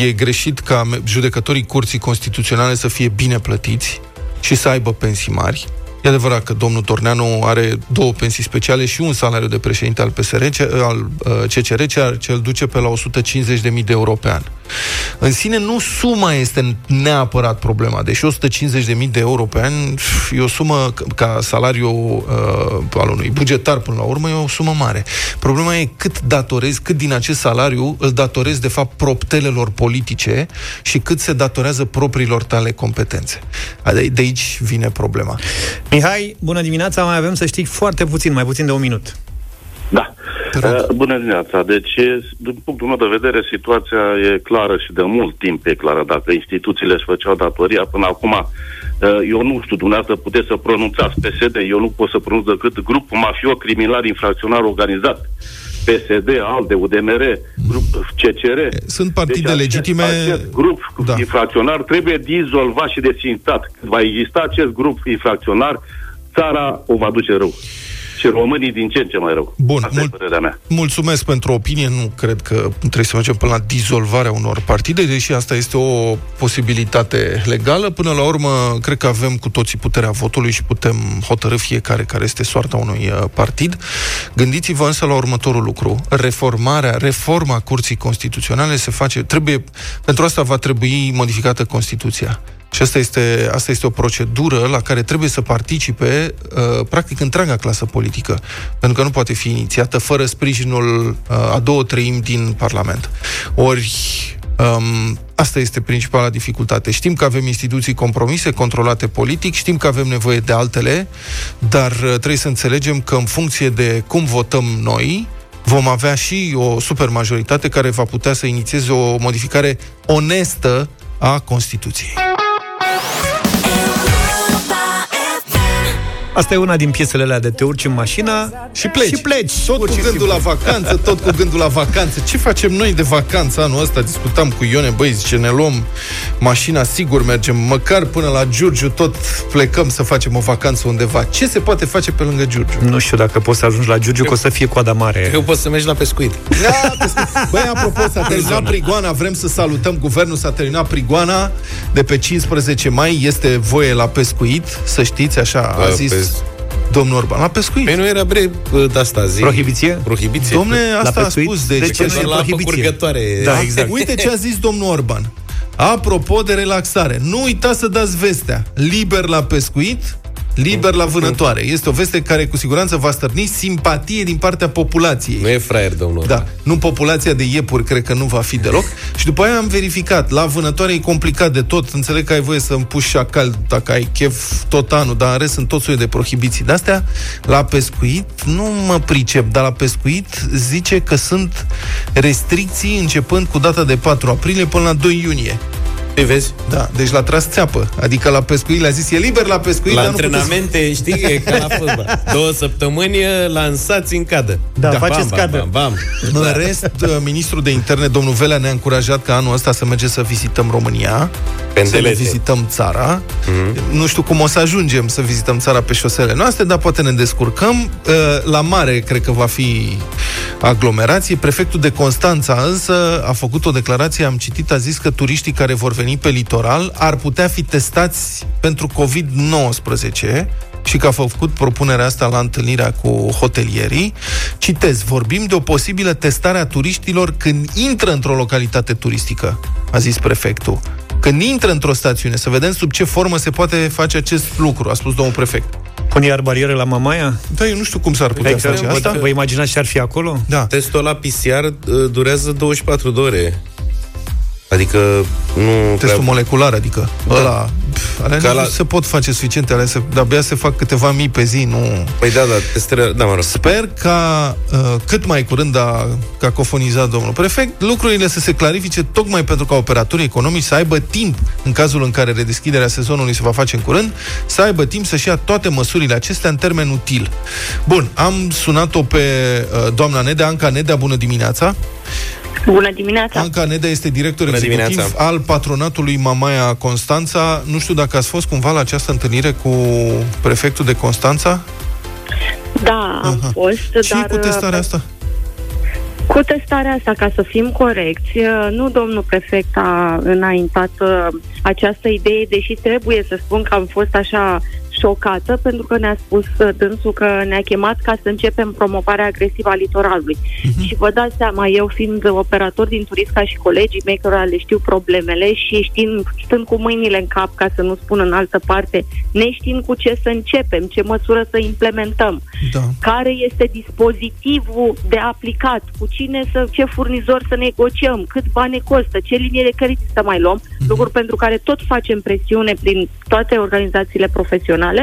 Speaker 3: e greșit ca judecătorii Curții Constituționale să fie bine plătiți și să aibă pensii mari. E adevărat că domnul Torneanu are două pensii speciale și un salariu de președinte al PSR, al uh, CCR, ceea ce îl duce pe la 150.000 de euro pe an. În sine, nu suma este neapărat problema. Deși 150.000 de euro pe an e o sumă, ca salariu uh, al unui bugetar până la urmă, e o sumă mare. Problema e cât datorezi, cât din acest salariu îl datorezi, de fapt, proptelelor politice și cât se datorează propriilor tale competențe. De aici vine problema.
Speaker 1: Mihai, bună dimineața, mai avem să știi foarte puțin, mai puțin de un minut.
Speaker 9: Da. Uh, bună dimineața. Deci, din punctul meu de vedere, situația e clară și de mult timp e clară. Dacă instituțiile își făceau datoria până acum, uh, eu nu știu, dumneavoastră puteți să pronunțați PSD, eu nu pot să pronunț decât grupul mafio criminal infracționar organizat. PSD, ALDE, UDMR, grup CCR.
Speaker 3: Sunt partide deci, legitime.
Speaker 9: Acest grup da. infracționar trebuie dizolvat și desfințat. Va exista acest grup infracționar, țara o va duce rău și românii din ce în ce mai rău.
Speaker 3: Bun, Asta mul- mea. mulțumesc pentru opinie. Nu cred că trebuie să mergem până la dizolvarea unor partide, deși asta este o posibilitate legală. Până la urmă, cred că avem cu toții puterea votului și putem hotărâ fiecare care este soarta unui uh, partid. Gândiți-vă însă la următorul lucru. Reformarea, reforma Curții Constituționale se face, trebuie, pentru asta va trebui modificată Constituția. Și asta este, asta este o procedură la care trebuie să participe uh, practic întreaga clasă politică, pentru că nu poate fi inițiată fără sprijinul uh, a două treimi din Parlament. Ori Um, asta este principala dificultate. Știm că avem instituții compromise, controlate politic, știm că avem nevoie de altele, dar uh, trebuie să înțelegem că în funcție de cum votăm noi, vom avea și o supermajoritate care va putea să inițieze o modificare onestă a Constituției.
Speaker 1: Asta e una din piesele alea de te urci în mașină
Speaker 3: și pleci.
Speaker 1: Și pleci.
Speaker 3: Tot cu gândul simplu. la vacanță, tot cu gândul la vacanță. Ce facem noi de vacanță anul ăsta? Discutam cu Ione, băi, zice, ne luăm mașina, sigur mergem, măcar până la Giurgiu, tot plecăm să facem o vacanță undeva. Ce se poate face pe lângă Giurgiu?
Speaker 1: Nu știu dacă poți să ajungi la Giurgiu, că o să fie coada mare.
Speaker 2: Eu pot să mergi la pescuit.
Speaker 3: Da, pescuit. Băi, apropo, s-a terminat prigoana, vrem să salutăm guvernul, s-a terminat prigoana de pe 15 mai, este voie la pescuit, să știți, așa, a zis domnul Orban. La pescuit.
Speaker 2: Păi nu era bre de asta zi.
Speaker 1: Prohibiție?
Speaker 2: Prohibiție.
Speaker 3: Domne, asta a spus. Deci,
Speaker 1: deci nu e
Speaker 2: la prohibiție.
Speaker 3: Da, exact. Uite ce a zis domnul Orban. Apropo de relaxare, nu uitați să dați vestea. Liber la pescuit, Liber la vânătoare. Este o veste care cu siguranță va stârni simpatie din partea populației.
Speaker 2: Nu e fraier, domnul.
Speaker 3: Da. Nu populația de iepuri, cred că nu va fi deloc. Și după aia am verificat. La vânătoare e complicat de tot. Înțeleg că ai voie să împuși șacal dacă ai chef tot anul, dar în rest sunt tot soiul de prohibiții. De-astea, la pescuit, nu mă pricep, dar la pescuit zice că sunt restricții începând cu data de 4 aprilie până la 2 iunie.
Speaker 2: Îi vezi?
Speaker 3: Da, deci l-a tras țeapă. Adică la pescuit le-a zis, e liber la pescuit,
Speaker 2: La
Speaker 3: dar
Speaker 2: antrenamente,
Speaker 3: nu
Speaker 2: știi, e ca la fotbal. Două săptămâni lansați în cadă.
Speaker 1: Da, da faceți bam, cadă. Bam, bam,
Speaker 3: bam. În rest, ministrul de interne, domnul Velea, ne-a încurajat ca anul ăsta să mergem să vizităm România, Pendelete. să ne vizităm țara. Mm-hmm. Nu știu cum o să ajungem să vizităm țara pe șosele noastre, dar poate ne descurcăm. La mare, cred că va fi aglomerație. Prefectul de Constanța însă a făcut o declarație, am citit, a zis că turiștii care vor veni pe litoral ar putea fi testați pentru COVID-19 și că a făcut propunerea asta la întâlnirea cu hotelierii. Citez, vorbim de o posibilă testare a turiștilor când intră într-o localitate turistică, a zis prefectul. Când intră într-o stațiune, să vedem sub ce formă se poate face acest lucru, a spus domnul prefect.
Speaker 1: Pun iar bariere la Mamaia?
Speaker 3: Da, eu nu știu cum s-ar putea exact. face asta.
Speaker 1: Vă imaginați ce ar fi acolo?
Speaker 2: Da. Testul la PCR uh, durează 24 de ore. Adică nu...
Speaker 3: Testul prea... molecular, adică da. ăla... alea nu la... se pot face suficiente, alea se, de-abia se fac câteva mii pe zi, nu...
Speaker 2: Păi da, da, testele... Da, mă rog.
Speaker 3: Sper ca uh, cât mai curând a cacofonizat domnul prefect, lucrurile să se clarifice tocmai pentru ca operatorii economici să aibă timp, în cazul în care redeschiderea sezonului se va face în curând, să aibă timp să-și ia toate măsurile acestea în termen util. Bun, am sunat-o pe uh, doamna Nedea, Anca Nedea, bună dimineața!
Speaker 12: Bună dimineața!
Speaker 3: Anca Neda este director Bună executiv dimineața. al patronatului Mamaia Constanța. Nu știu dacă ați fost cumva la această întâlnire cu prefectul de Constanța?
Speaker 12: Da, am Aha. fost,
Speaker 3: Ce dar... cu testarea asta?
Speaker 12: Cu testarea asta, ca să fim corecți, nu domnul prefect a înaintat uh, această idee, deși trebuie să spun că am fost așa șocată pentru că ne-a spus uh, dânsul că ne-a chemat ca să începem promovarea agresivă a litoralului. Uh-huh. Și vă dați seama, eu fiind operator din turism ca și colegii mei care le știu problemele și știind, stând cu mâinile în cap, ca să nu spun în altă parte, neștiind cu ce să începem, ce măsură să implementăm, da. care este dispozitivul de aplicat, cu cine să, ce furnizor să negociem, cât bani costă, ce linie de credit să mai luăm, uh-huh. lucruri pentru care tot facem presiune prin toate organizațiile profesionale,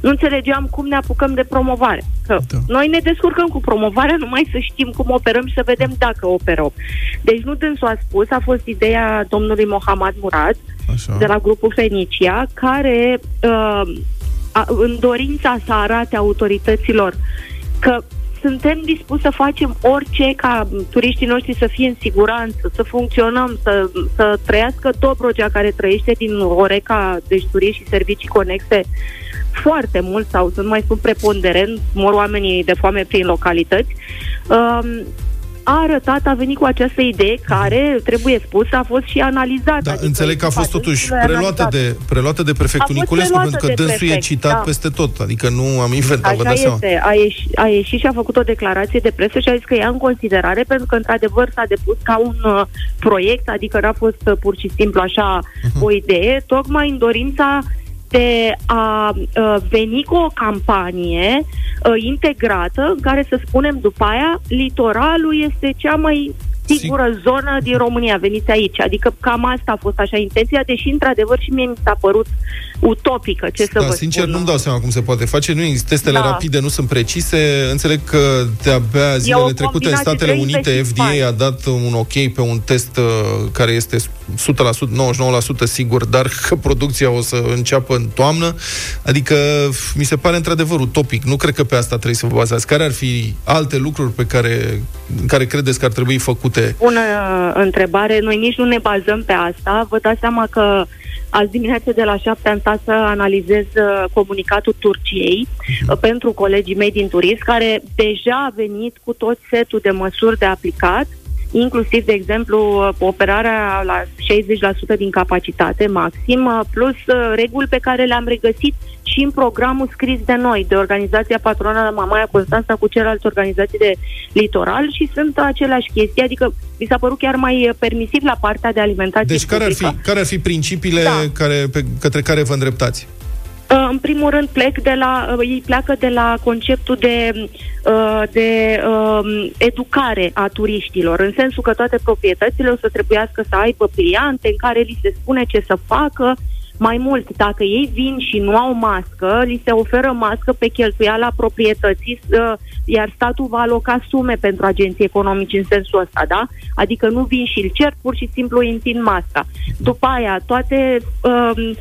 Speaker 12: nu înțelegeam cum ne apucăm de promovare. Că da. Noi ne descurcăm cu promovarea numai să știm cum operăm și să vedem dacă operăm. Deci nu dânsul a spus, a fost ideea domnului Mohamed Murad Așa. de la grupul Fenicia, care uh, a, în dorința să arate autorităților că suntem dispuși să facem orice ca turiștii noștri să fie în siguranță, să funcționăm, să, să trăiască Dobrogea care trăiește din Oreca, deci turiști și servicii conexe foarte mult sau să nu mai spun preponderent, mor oamenii de foame prin localități. Um, a arătat, a venit cu această idee care, trebuie spus, a fost și analizată.
Speaker 3: Da, adică înțeleg că a fost totuși preluată de, preluată de prefectul Niculescu, pentru că dânsul prefect, e citat da. peste tot, adică nu am inventat,
Speaker 12: Așa vă
Speaker 3: dați
Speaker 12: este, a, ieși, a ieșit și a făcut o declarație de presă și a zis că ia în considerare, pentru că într-adevăr s-a depus ca un uh, proiect, adică n-a fost uh, pur și simplu așa uh-huh. o idee, tocmai în dorința de a uh, veni cu o campanie uh, integrată în care să spunem după aia litoralul este cea mai sigură zonă din România, veniți aici. Adică cam asta a fost așa intenția, deși într-adevăr și mie mi s-a părut utopică, ce da, să vă
Speaker 3: sincer,
Speaker 12: spun.
Speaker 3: nu-mi dau seama cum se poate face. Nu testele da. rapide nu sunt precise. Înțeleg că de-abia zilele trecute în Statele Unite FDA a dat un ok pe un test uh, care este 100%, 99% sigur, dar că producția o să înceapă în toamnă. Adică mi se pare într-adevăr utopic. Nu cred că pe asta trebuie să vă bazați. Care ar fi alte lucruri pe care, care credeți că ar trebui făcute?
Speaker 12: Bună uh, întrebare. Noi nici nu ne bazăm pe asta. Vă dați seama că Azi dimineață de la 7 am stat să analizez uh, comunicatul Turciei uh, pentru colegii mei din turism, care deja a venit cu tot setul de măsuri de aplicat, inclusiv, de exemplu, uh, operarea la 60% din capacitate maxim, uh, plus uh, reguli pe care le-am regăsit și în programul scris de noi, de Organizația Patronală Mamaia Constanța cu celelalte organizații de litoral și sunt aceleași chestii, adică mi s-a părut chiar mai permisiv la partea de alimentație
Speaker 3: Deci care ar, fi, care ar fi principiile da. care, pe, către care vă îndreptați?
Speaker 12: Uh, în primul rând plec de la, uh, ei pleacă de la conceptul de, uh, de um, educare a turiștilor, în sensul că toate proprietățile o să trebuiască să aibă pliante în care li se spune ce să facă, mai mult, dacă ei vin și nu au mască, li se oferă mască pe cheltuiala proprietății, uh, iar statul va aloca sume pentru agenții economici în sensul ăsta, da? Adică nu vin și îl cer, pur și simplu îi întind masca. După aia, toate um,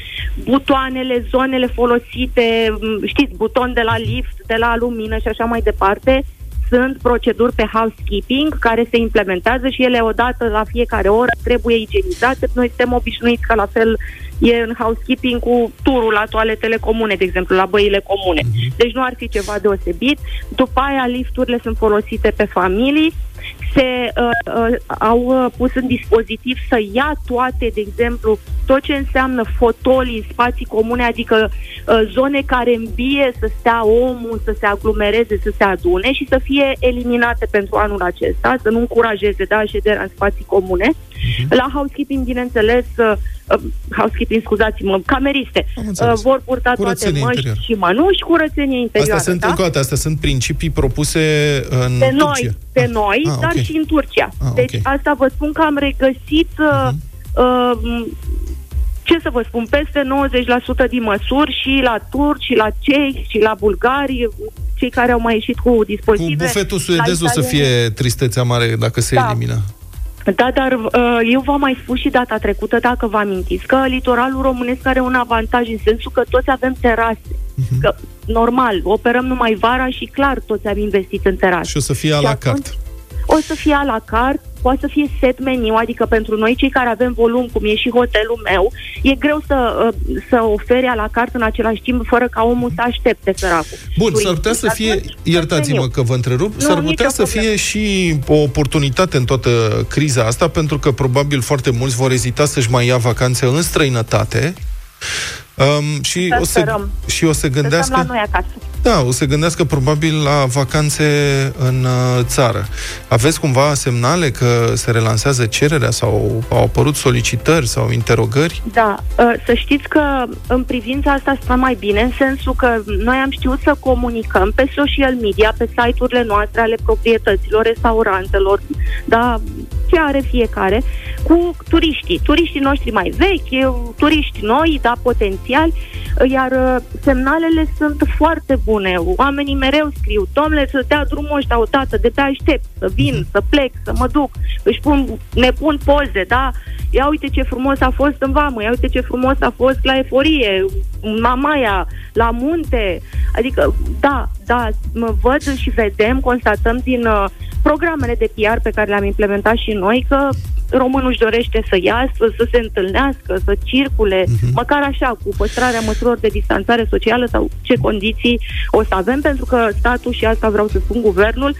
Speaker 12: butoanele, zonele folosite, um, știți, buton de la lift, de la lumină și așa mai departe, sunt proceduri pe housekeeping care se implementează și ele odată la fiecare oră trebuie igienizate. Noi suntem obișnuiți că la fel e în housekeeping cu turul la toaletele comune, de exemplu, la băile comune. Mhm. Deci nu ar fi ceva deosebit. După aia lifturile sunt folosite pe familii, se uh, uh, au uh, pus în dispozitiv să ia toate, de exemplu, tot ce înseamnă fotolii, spații comune, adică uh, zone care îmbie să stea omul, să se aglomereze, să se adune și să fie eliminate pentru anul acesta, să nu încurajeze da, șederea în spații comune. Uh-huh. La housekeeping, bineînțeles, uh, uh, housekeeping, scuzați-mă, cameriste, uh, vor purta toate măști interior. și mănuși, curățenie interioară.
Speaker 3: Astea sunt, da? încă astea sunt principii propuse în
Speaker 12: de
Speaker 3: Turcia.
Speaker 12: noi, de ah. noi, ah, dar okay. și în Turcia. Ah, deci okay. asta vă spun că am regăsit uh-huh. uh, ce să vă spun, peste 90% din măsuri și la turci, și la cehi, și la bulgari, cei care au mai ieșit cu dispozitive.
Speaker 3: Cu bufetul suedez o să fie tristețea mare dacă se da. elimină.
Speaker 12: Da, dar uh, eu v-am mai spus și data trecută, dacă vă amintiți, că litoralul românesc are un avantaj în sensul că toți avem terase. Uh-huh. Că, normal, operăm numai vara și clar toți am investit în terase.
Speaker 3: Și o să fie a la carte
Speaker 12: o să fie a la carte, poate să fie set meniu, adică pentru noi cei care avem volum, cum e și hotelul meu, e greu să, uh, să ofere a la carte în același timp, fără ca omul să aștepte săracul.
Speaker 3: Bun, s-ar putea să fie, iertați-mă că vă întrerup, nu, s-ar putea să fie și o oportunitate în toată criza asta, pentru că probabil foarte mulți vor ezita să-și mai ia vacanțe în străinătate, Um, și,
Speaker 12: Să
Speaker 3: o să,
Speaker 12: sperăm.
Speaker 3: și o să gândească...
Speaker 12: la noi acasă.
Speaker 3: Da, o să gândească probabil la vacanțe în uh, țară. Aveți cumva semnale că se relansează cererea sau au apărut solicitări sau interogări?
Speaker 12: Da, ă, să știți că în privința asta stă mai bine, în sensul că noi am știut să comunicăm pe social media, pe site-urile noastre ale proprietăților, restaurantelor, da, ce are fiecare, cu turiștii. Turiștii noștri mai vechi, turiști noi, da, potențiali, iar ă, semnalele sunt foarte bune. Oamenii mereu scriu, domnule, să dea drumul ăștia o dată, de pe aștept, să vin, să plec, să mă duc, își pun, ne pun poze, da, ia uite ce frumos a fost în vamă, ia uite ce frumos a fost la eforie, în Mamaia, la munte, adică, da, da, mă văd și vedem, constatăm din uh, programele de PR pe care le-am implementat și noi că românul își dorește să iasă, să se întâlnească, să circule, uh-huh. măcar așa, cu păstrarea măsurilor de distanțare socială sau ce condiții o să avem, pentru că statul, și asta vreau să spun, guvernul,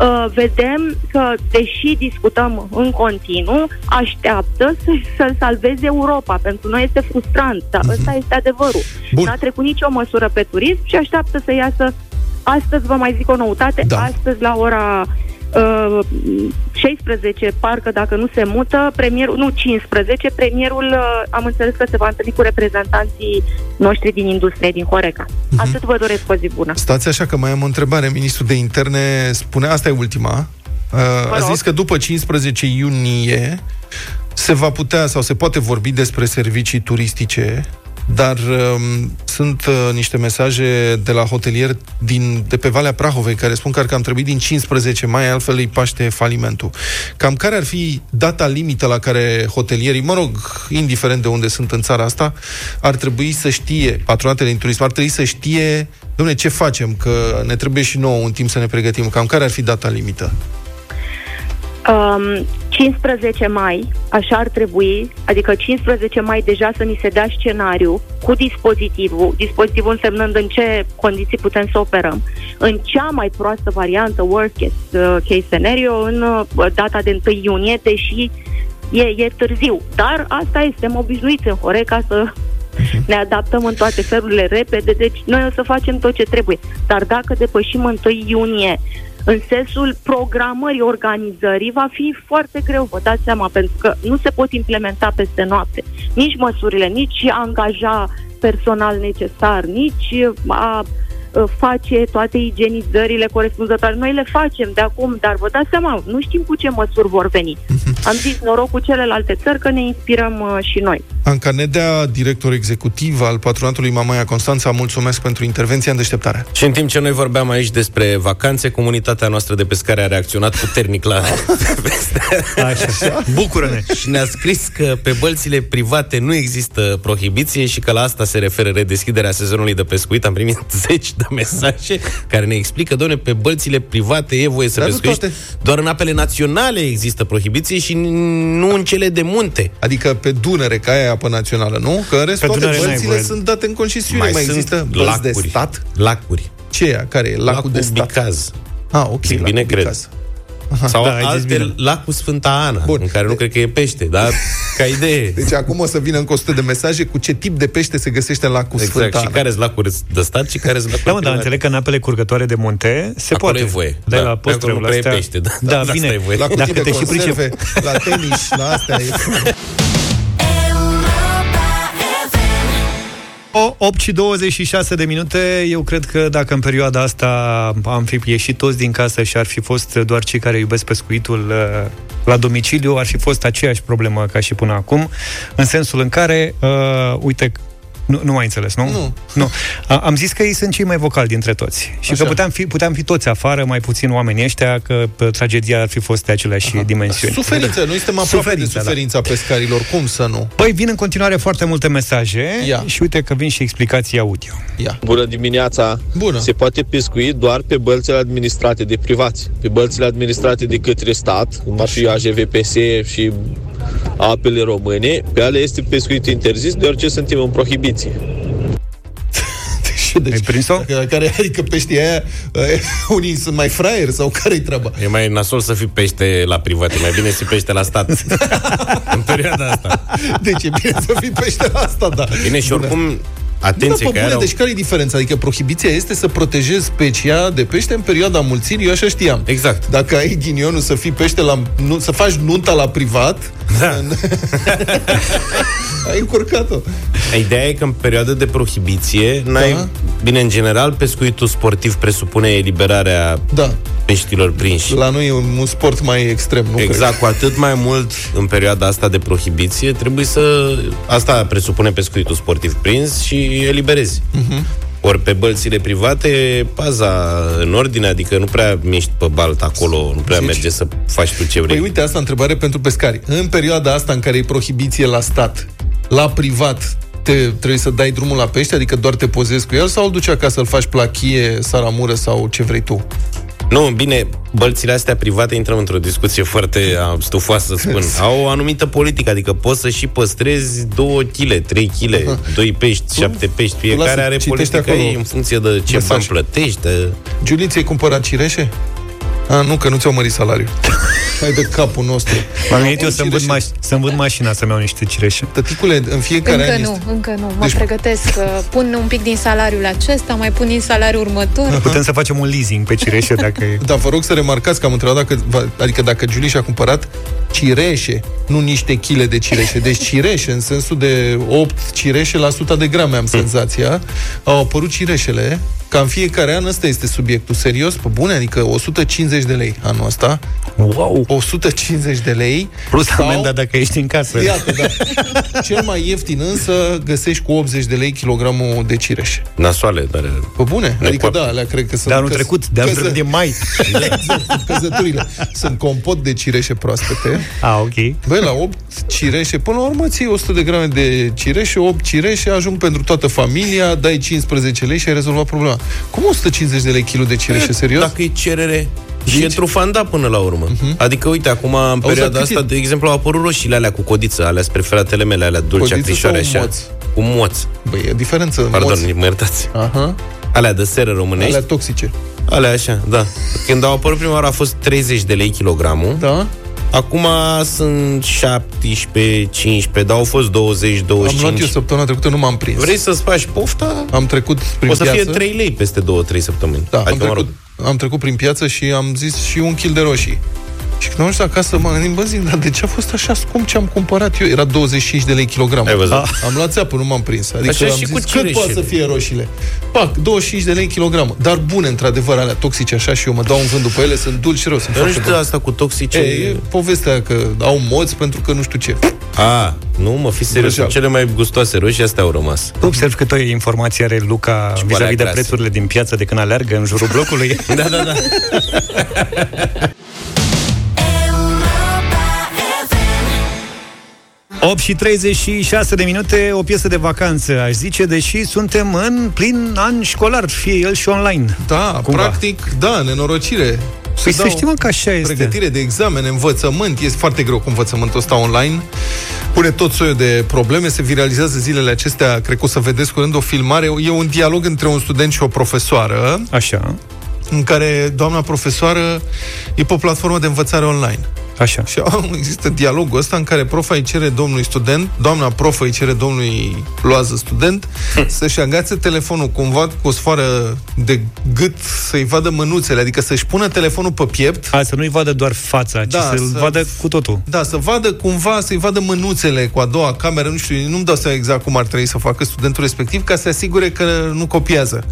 Speaker 12: uh, vedem că, deși discutăm în continuu, așteaptă să, să salveze Europa. Pentru noi este frustrant, dar uh-huh. ăsta este adevărul.
Speaker 3: Bun.
Speaker 12: N-a trecut nicio măsură pe turism și așteaptă să iasă Astăzi vă mai zic o noutate,
Speaker 3: Da.
Speaker 12: astăzi la ora uh, 16, parcă dacă nu se mută, premierul, nu 15, premierul uh, am înțeles că se va întâlni cu reprezentanții noștri din industrie, din Horeca.
Speaker 3: Mhm.
Speaker 12: Atât vă doresc o zi bună.
Speaker 3: Stați așa că mai am o întrebare. Ministrul de interne spune, asta e ultima, uh, a
Speaker 12: rog.
Speaker 3: zis că după 15 iunie se va putea sau se poate vorbi despre servicii turistice, dar um, sunt uh, niște mesaje de la hotelieri din, de pe Valea Prahovei care spun că ar cam trebui din 15 mai, altfel îi paște falimentul. Cam care ar fi data limită la care hotelierii, mă rog, indiferent de unde sunt în țara asta, ar trebui să știe, patronatele din turism, ar trebui să știe, domne, ce facem, că ne trebuie și nouă un timp să ne pregătim. Cam care ar fi data limită?
Speaker 12: Um, 15 mai, așa ar trebui, adică 15 mai deja să ni se dea scenariu cu dispozitivul, dispozitivul însemnând în ce condiții putem să operăm. În cea mai proastă variantă, worst case, uh, case scenario, în uh, data de 1 iunie, deși e, e târziu. Dar asta este, suntem obișnuiți în Horeca să ne adaptăm în toate felurile repede, deci noi o să facem tot ce trebuie. Dar dacă depășim 1 iunie în sensul programării, organizării, va fi foarte greu, vă dați seama, pentru că nu se pot implementa peste noapte. Nici măsurile, nici a angaja personal necesar, nici a uh, face toate igienizările corespunzătoare. Noi le facem de acum, dar vă dați seama, nu știm cu ce măsuri vor veni. Am zis noroc cu celelalte țări că ne inspirăm uh, și noi.
Speaker 3: Anca Nedea, director executiv al patronatului Mamaia Constanța, mulțumesc pentru intervenția în deșteptare.
Speaker 2: Și în timp ce noi vorbeam aici despre vacanțe, comunitatea noastră de pescare a reacționat puternic la
Speaker 1: Așa. Bucură-ne!
Speaker 2: și ne-a scris că pe bălțile private nu există prohibiție și că la asta se referă redeschiderea sezonului de pescuit. Am primit zeci de mesaje care ne explică, doamne, pe bălțile private e voie să
Speaker 3: Dar nu
Speaker 2: pescuiești.
Speaker 3: toate.
Speaker 2: Doar în apele naționale există prohibiție și nu în cele de munte.
Speaker 3: Adică pe Dunăre, ca aia e apă națională, nu? Că în rest
Speaker 1: Pe
Speaker 3: toate
Speaker 1: Dunăre n-ai
Speaker 3: bălțile
Speaker 1: voie.
Speaker 3: sunt date în concesiune. Mai,
Speaker 2: sunt
Speaker 3: există bălți de
Speaker 2: lacuri.
Speaker 3: stat?
Speaker 2: Lacuri.
Speaker 3: Ce e ea? Care e? Lacul,
Speaker 2: Lacul
Speaker 3: de stat?
Speaker 2: Bicaz.
Speaker 3: Ah, ok.
Speaker 2: Zic
Speaker 3: lacul
Speaker 2: bine, cred.
Speaker 3: Bicaz.
Speaker 2: Sau
Speaker 1: Da,
Speaker 2: da,
Speaker 1: ai zis
Speaker 2: alte,
Speaker 1: bine.
Speaker 2: lacul Sfânta Ana,
Speaker 3: Bun.
Speaker 2: în care nu cred că e pește, dar ca idee.
Speaker 3: Deci acum o să vină încă 100 de mesaje cu ce tip de pește se găsește în lacul
Speaker 2: Exact,
Speaker 3: Sfânta
Speaker 2: și
Speaker 3: Ana.
Speaker 2: care sunt lacuri de stat și care sunt lacuri
Speaker 1: Da, mă, dar
Speaker 2: private.
Speaker 1: înțeleg că în apele curgătoare de munte se
Speaker 2: Acolo
Speaker 1: poate.
Speaker 2: e voie.
Speaker 1: De
Speaker 2: Da,
Speaker 1: la
Speaker 2: pe acolo
Speaker 1: păstrău
Speaker 2: nu
Speaker 1: la
Speaker 2: prea e
Speaker 1: astea.
Speaker 2: pește, da.
Speaker 1: Da,
Speaker 2: Da, asta
Speaker 1: bine.
Speaker 2: e voie.
Speaker 3: La cutii
Speaker 1: Dacă
Speaker 3: de
Speaker 1: te și pricep.
Speaker 3: conserve, la tenis, la astea e...
Speaker 1: 8 și 26 de minute, eu cred că dacă în perioada asta am fi ieșit toți din casă și ar fi fost doar cei care iubesc pescuitul uh, la domiciliu, ar fi fost aceeași problemă ca și până acum, în sensul în care, uh, uite, nu, nu mai înțeles, nu?
Speaker 3: Nu.
Speaker 1: nu. A, am zis că ei sunt cei mai vocali dintre toți. Și
Speaker 3: Așa.
Speaker 1: că puteam fi, puteam fi toți afară, mai puțin oamenii ăștia, că uh, tragedia ar fi fost de aceleași dimensiuni.
Speaker 3: Suferință, noi suntem aproape
Speaker 1: Suferință,
Speaker 3: de
Speaker 1: da.
Speaker 3: suferința pescarilor, cum să nu?
Speaker 1: Păi vin în continuare foarte multe mesaje
Speaker 3: Ia.
Speaker 1: și uite că vin și explicații audio.
Speaker 3: Ia.
Speaker 11: Bună dimineața!
Speaker 3: Bună.
Speaker 11: Se poate pescui doar pe bălțile administrate de privați. Pe bălțile administrate de către stat, cum ar fi AJVPS și apele române, pe ale este pescuit interzis, deoarece suntem în prohibiție.
Speaker 3: Ce? Deci,
Speaker 1: Ai prins-o?
Speaker 3: Care, adică peștii aia, unii sunt mai fraieri sau care-i treaba?
Speaker 2: E mai nasol să fii pește la privat, e mai bine să fii pește la stat. în perioada asta.
Speaker 3: Deci e bine să fii pește la asta, da.
Speaker 2: Bine, și oricum,
Speaker 3: Nu,
Speaker 2: atenție
Speaker 3: da,
Speaker 2: că
Speaker 3: pe bune,
Speaker 2: erau...
Speaker 3: deci care e diferența? Adică prohibiția este să protejezi specia de pește în perioada mulțirii, eu așa știam.
Speaker 2: Exact.
Speaker 3: Dacă ai ghinionul să fii pește la, nu, să faci nunta la privat,
Speaker 2: Da.
Speaker 3: în... ai încurcat-o.
Speaker 2: Ideea e că în perioada de prohibiție, n-ai,
Speaker 3: Da.
Speaker 2: bine, în general, pescuitul sportiv presupune eliberarea
Speaker 3: Da.
Speaker 2: peștilor prinși.
Speaker 3: La noi e un, un sport mai extrem, nu
Speaker 2: Exact, cu atât mai mult în perioada asta de prohibiție, trebuie să... Asta presupune pescuitul sportiv prins și eliberezi.
Speaker 3: Mhm.
Speaker 2: Ori pe bălțile private, paza în ordine, adică nu prea miști pe balt acolo, nu prea
Speaker 3: Zici?
Speaker 2: merge să faci tu ce vrei.
Speaker 3: Păi uite, asta întrebare pentru pescari. În perioada asta în care e prohibiție la stat, la privat, te, trebuie să dai drumul la pește, adică doar te pozezi cu el sau îl duci acasă, să-l faci plachie, saramură sau ce vrei tu?
Speaker 2: Nu, bine, bălțile astea private intrăm într-o discuție foarte a, stufoasă, să spun. Au o anumită politică, adică poți să și păstrezi 2 kg, 3 kg, 2 pești, 7 pești. Fiecare
Speaker 3: lasă,
Speaker 2: are
Speaker 3: citește
Speaker 2: politica
Speaker 3: acolo
Speaker 2: ei în funcție de ce
Speaker 3: mesaj.
Speaker 2: bani plătești. De...
Speaker 3: Giulie, ți-ai cumpărat cireșe? A, nu, că nu ți-au mărit salariul. Hai de capul nostru.
Speaker 1: M-am gândit eu să-mi vând,
Speaker 3: Cireșe.
Speaker 1: maș- să-mi vând mașina să-mi iau niște cireșe.
Speaker 3: Tăticule, în fiecare
Speaker 13: Încă
Speaker 3: an
Speaker 13: nu,
Speaker 3: este...
Speaker 13: încă nu. Mă
Speaker 3: Deci-
Speaker 13: pregătesc. că Pun un pic din salariul acesta, mai pun din salariul următor.
Speaker 1: Putem să facem un leasing pe cireșe dacă e...
Speaker 3: Dar vă rog să remarcați că am întrebat dacă, va- adică dacă Giulie și-a cumpărat cireșe, nu niște chile de cireșe. Deci cireșe, în sensul de 8 cireșe la 100 de grame, am senzația. Au apărut cireșele, ca în fiecare an ăsta este subiectul serios, pe bune, adică 150 de lei anul ăsta.
Speaker 1: Wow!
Speaker 3: 150 de lei.
Speaker 1: Plus
Speaker 3: sau-
Speaker 1: amenda dacă ești în casă.
Speaker 3: Iată, da. Cel mai ieftin însă găsești cu 80 de lei kilogramul de cireșe.
Speaker 2: Nasoale, dar...
Speaker 3: Pe bune?
Speaker 2: Nu
Speaker 3: Adică
Speaker 2: poate.
Speaker 3: da, alea cred că sunt...
Speaker 1: De anul
Speaker 3: căs-
Speaker 1: trecut, de anul
Speaker 3: căză-
Speaker 1: trecut de mai.
Speaker 3: Exact, căzăturile. Sunt compot de cireșe proaspete.
Speaker 1: A, ok.
Speaker 3: Băi, la 8 cireșe, până la urmă ții 100 de grame de cireșe, 8 cireșe, ajung pentru toată familia, dai 15 lei și ai rezolvat problema. Cum 150 de lei kilo de cireșe, serios?
Speaker 2: Dacă e cerere, și
Speaker 3: Zici?
Speaker 2: e trufanda până la urmă. Adică, uite, acum, în perioada
Speaker 3: cât e?
Speaker 2: asta, de exemplu, au apărut roșiile alea cu codiță, alea spre preferatele mele, alea dulce,
Speaker 3: Codiță
Speaker 2: acrișoare,
Speaker 3: sau
Speaker 2: așa.
Speaker 3: moț?
Speaker 2: Cu moț.
Speaker 3: Băi, e diferență. în
Speaker 2: Pardon,
Speaker 3: moți.
Speaker 2: mă iertați.
Speaker 3: Aha.
Speaker 2: Alea de seră românești.
Speaker 3: Alea toxice.
Speaker 2: Alea așa, da. Când au apărut prima oară a fost 30 de lei kilogramul.
Speaker 3: Da.
Speaker 2: Acum sunt 17, 15, dar au fost 20,
Speaker 3: Am luat eu
Speaker 2: 25.
Speaker 3: săptămâna trecută, nu m-am prins.
Speaker 2: Vrei să-ți faci pofta?
Speaker 3: Am trecut prin
Speaker 2: O să
Speaker 3: piață.
Speaker 2: fie 3 lei peste 2-3 săptămâni.
Speaker 3: Da, am
Speaker 2: adică, mă rog.
Speaker 3: trecut, am trecut prin piață și am zis și un kil de roșii. Și când am ajuns acasă, m-am gândit, bă, zic, dar de ce a fost așa scump ce am cumpărat eu? Era 25 de lei kilogramul.
Speaker 2: Ai văzut?
Speaker 3: Am luat țeapă, nu m-am prins. Adică
Speaker 2: Așa
Speaker 3: am
Speaker 2: și
Speaker 3: zis,
Speaker 2: cu
Speaker 3: cât
Speaker 2: cireșele.
Speaker 3: poate să fie roșiile? Pac, 25 de lei kilogramul. Dar bune, într-adevăr, alea toxice așa și eu mă dau un vânt după ele, sunt dulci și rău. Sunt
Speaker 2: Dar nu
Speaker 3: foarte
Speaker 2: știu
Speaker 3: bune.
Speaker 2: asta cu toxice.
Speaker 3: E, e povestea că au moți pentru că nu știu ce.
Speaker 2: A, nu, mă, fi serios,
Speaker 3: Vrăjeală.
Speaker 2: sunt cele mai gustoase roșii, astea au rămas.
Speaker 1: Observ că tot informație are Luca
Speaker 2: Și
Speaker 1: vis-a-vis de
Speaker 2: grase.
Speaker 1: prețurile din piață de când aleargă în jurul blocului.
Speaker 2: Da, da, da.
Speaker 1: 8 și 36 de minute, o piesă de vacanță, aș zice, deși suntem în plin an școlar, fie el și online.
Speaker 3: Da,
Speaker 1: Cumva.
Speaker 3: practic, da, nenorocire.
Speaker 1: Păi
Speaker 3: Se
Speaker 1: să
Speaker 3: dau
Speaker 1: știm că așa este.
Speaker 3: Pregătire de examene, învățământ. Este foarte greu cu învățământul ăsta online. Pune tot soiul de probleme. Se viralizează zilele acestea, cred că o să vedeți curând o filmare. E un dialog între un student și o profesoară,
Speaker 1: Așa,
Speaker 3: în care doamna profesoară e pe o platformă de învățare online.
Speaker 1: așa.
Speaker 3: Și au- există dialogul ăsta în care profa îi cere domnului student, doamna profă îi cere domnului loază student să-și agațe telefonul cumva cu o sfoară de gât să-i vadă mânuțele, adică să-și pună telefonul pe piept
Speaker 1: A, să nu-i vadă doar fața, ci
Speaker 3: Da,
Speaker 1: să-l
Speaker 3: să-
Speaker 1: vadă cu totul.
Speaker 3: Da, să vadă cumva, să-i vadă mânuțele cu a doua cameră, nu știu, nu-mi dau seama exact cum ar trebui să facă studentul respectiv ca să se asigure că nu copiază.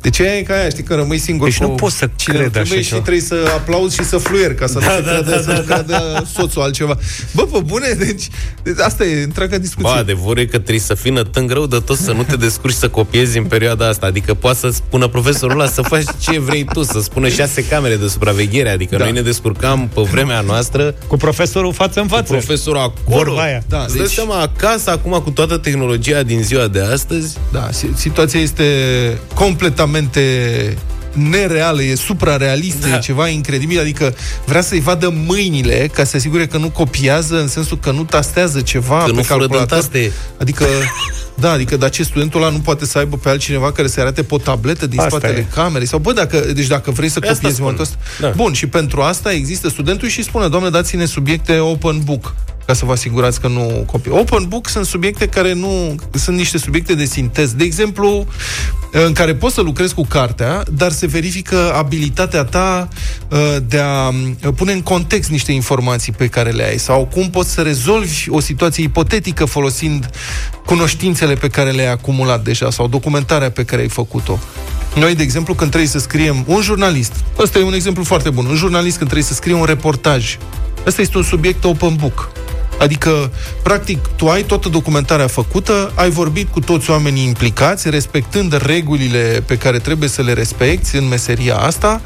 Speaker 3: Deci aia e ca aia, știi, că rămâi singur
Speaker 1: Deci
Speaker 3: cu
Speaker 1: nu pot să
Speaker 3: cine
Speaker 1: cred
Speaker 3: trebuie
Speaker 1: așa
Speaker 3: și
Speaker 1: ceva.
Speaker 3: trebuie să aplauzi și să fluier ca să nu se creadă, să nu creadă soțul altceva. Bă, pe bune, deci, deci asta e întreaga discuție.
Speaker 2: Ba, adevărul e că trebuie să fii nătâng rău de tot să nu te descurci să copiezi în perioada asta. Adică poate să spună profesorul ăla să faci ce vrei tu, să spună șase camere de supraveghere. Adică
Speaker 3: Da.
Speaker 2: noi ne descurcam pe vremea noastră
Speaker 1: Cu profesorul față în față.
Speaker 2: profesorul acolo.
Speaker 1: Vorba aia.
Speaker 3: Da,
Speaker 2: Îți dai
Speaker 3: deci-
Speaker 2: seama, acasă, acum, cu toată tehnologia din ziua de astăzi,
Speaker 3: Da, si- situația este completamente nereală, e suprarealistă, da. e ceva incredibil, adică vrea să-i vadă mâinile ca să se asigure că nu copiază, în sensul că nu tastează ceva
Speaker 2: Că
Speaker 3: pe
Speaker 2: nu fură din
Speaker 3: calculator.
Speaker 2: taste.
Speaker 3: Adică Da, adică dar ce studentul ăla nu poate să aibă pe altcineva care să arate pe o tabletă din
Speaker 1: Asta
Speaker 3: spatele
Speaker 1: e.
Speaker 3: camerei? Sau, bă, dacă, deci dacă vrei să
Speaker 2: Asta
Speaker 3: copiezi
Speaker 2: spun.
Speaker 3: momentul ăsta...
Speaker 2: Da.
Speaker 3: Bun, și pentru asta există studentul și spune, doamne, dați-ne subiecte open book ca să vă asigurați că nu copii. Open book sunt subiecte care nu... Sunt niște subiecte de sintez. De exemplu, în care poți să lucrezi cu cartea, dar se verifică abilitatea ta uh, de a uh, pune în context niște informații pe care le ai sau cum poți să rezolvi o situație ipotetică folosind cunoștințele pe care le-ai acumulat deja sau documentarea pe care ai făcut-o. Noi, de exemplu, când trebuie să scriem un jurnalist, ăsta e un exemplu foarte bun, un jurnalist când trebuie să scrie un reportaj, ăsta este un subiect open book. Adică, practic, tu ai toată documentarea făcută, ai vorbit cu toți oamenii implicați, respectând regulile pe care trebuie să le respecti în meseria asta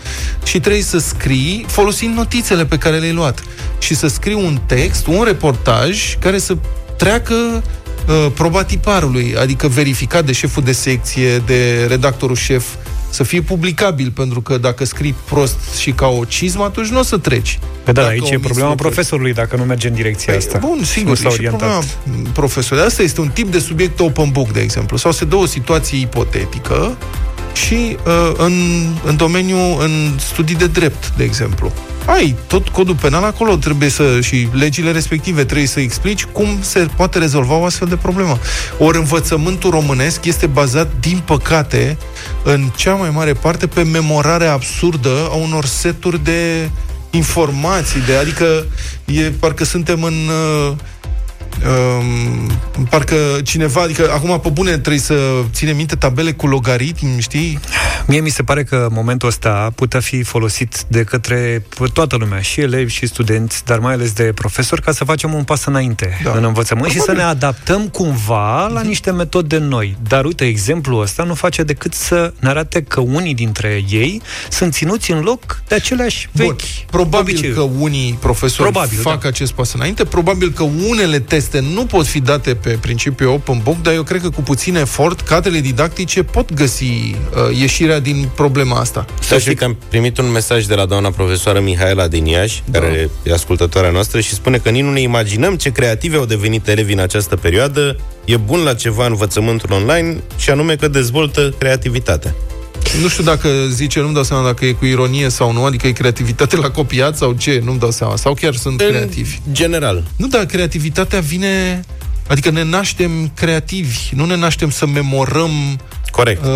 Speaker 3: și trebuie să scrii folosind notițele pe care le-ai luat. Și să scrii un text, un reportaj care să treacă uh, probatiparului, adică verificat de șeful de secție, de redactorul șef, să fie publicabil, pentru că dacă scrii prost și ca o cizmă, atunci nu o să treci.
Speaker 1: Pe da,
Speaker 3: Dacă
Speaker 1: aici e
Speaker 3: omiți
Speaker 1: problema
Speaker 3: lucruri.
Speaker 1: profesorului dacă nu merge în direcția
Speaker 3: Păi,
Speaker 1: asta.
Speaker 3: Bun,
Speaker 1: Nu
Speaker 3: sigur,
Speaker 1: s-a
Speaker 3: e și
Speaker 1: orientat.
Speaker 3: problema profesorului. Asta este un tip de subiect open book, de exemplu. Sau se dă o situație ipotetică și uh, în, în domeniul, în studii de drept, de exemplu. Ai tot codul penal acolo, trebuie să, și legile respective, trebuie să explici cum se poate rezolva o astfel de problemă. Ori învățământul românesc este bazat, din păcate, în cea mai mare parte, pe memorarea absurdă a unor seturi de informații, de, adică e, parcă suntem în uh, um, parcă cineva, adică acum pe bune trebuie să ține minte tabele cu logaritmi, știi?
Speaker 1: Mie mi se pare că momentul ăsta putea fi folosit de către toată lumea, și elevi, și studenți, dar mai ales de profesori, ca să facem un pas înainte da. în învățământ și să ne adaptăm cumva la niște metode noi. Dar uite, exemplul ăsta nu face decât să ne arate că unii dintre ei sunt ținuți în loc de aceleași vechi
Speaker 3: Bun, probabil
Speaker 1: obiceiuri.
Speaker 3: că unii profesori
Speaker 1: Probabil,
Speaker 3: fac
Speaker 1: da.
Speaker 3: acest pas înainte, probabil că unele teste nu pot fi date pe principiu open book, dar eu cred că cu puțin efort cadrele didactice pot găsi uh, ieșirea din problema asta.
Speaker 2: Să știi că am primit un mesaj de la doamna profesoară Mihaela din Iași, da. care e ascultătoarea noastră și spune că nici nu ne imaginăm ce creativi au devenit elevii în această perioadă. E bun la ceva învățământul online și anume că dezvoltă creativitatea.
Speaker 3: Nu știu dacă zice, nu-mi dau seama dacă e cu ironie sau nu, adică e creativitate la copiat sau ce, nu-mi dau seama. Sau chiar sunt
Speaker 2: În
Speaker 3: creativi.
Speaker 2: general.
Speaker 3: Nu, dar creativitatea vine... Adică ne naștem creativi, nu ne naștem să memorăm
Speaker 2: Corect.
Speaker 3: Uh,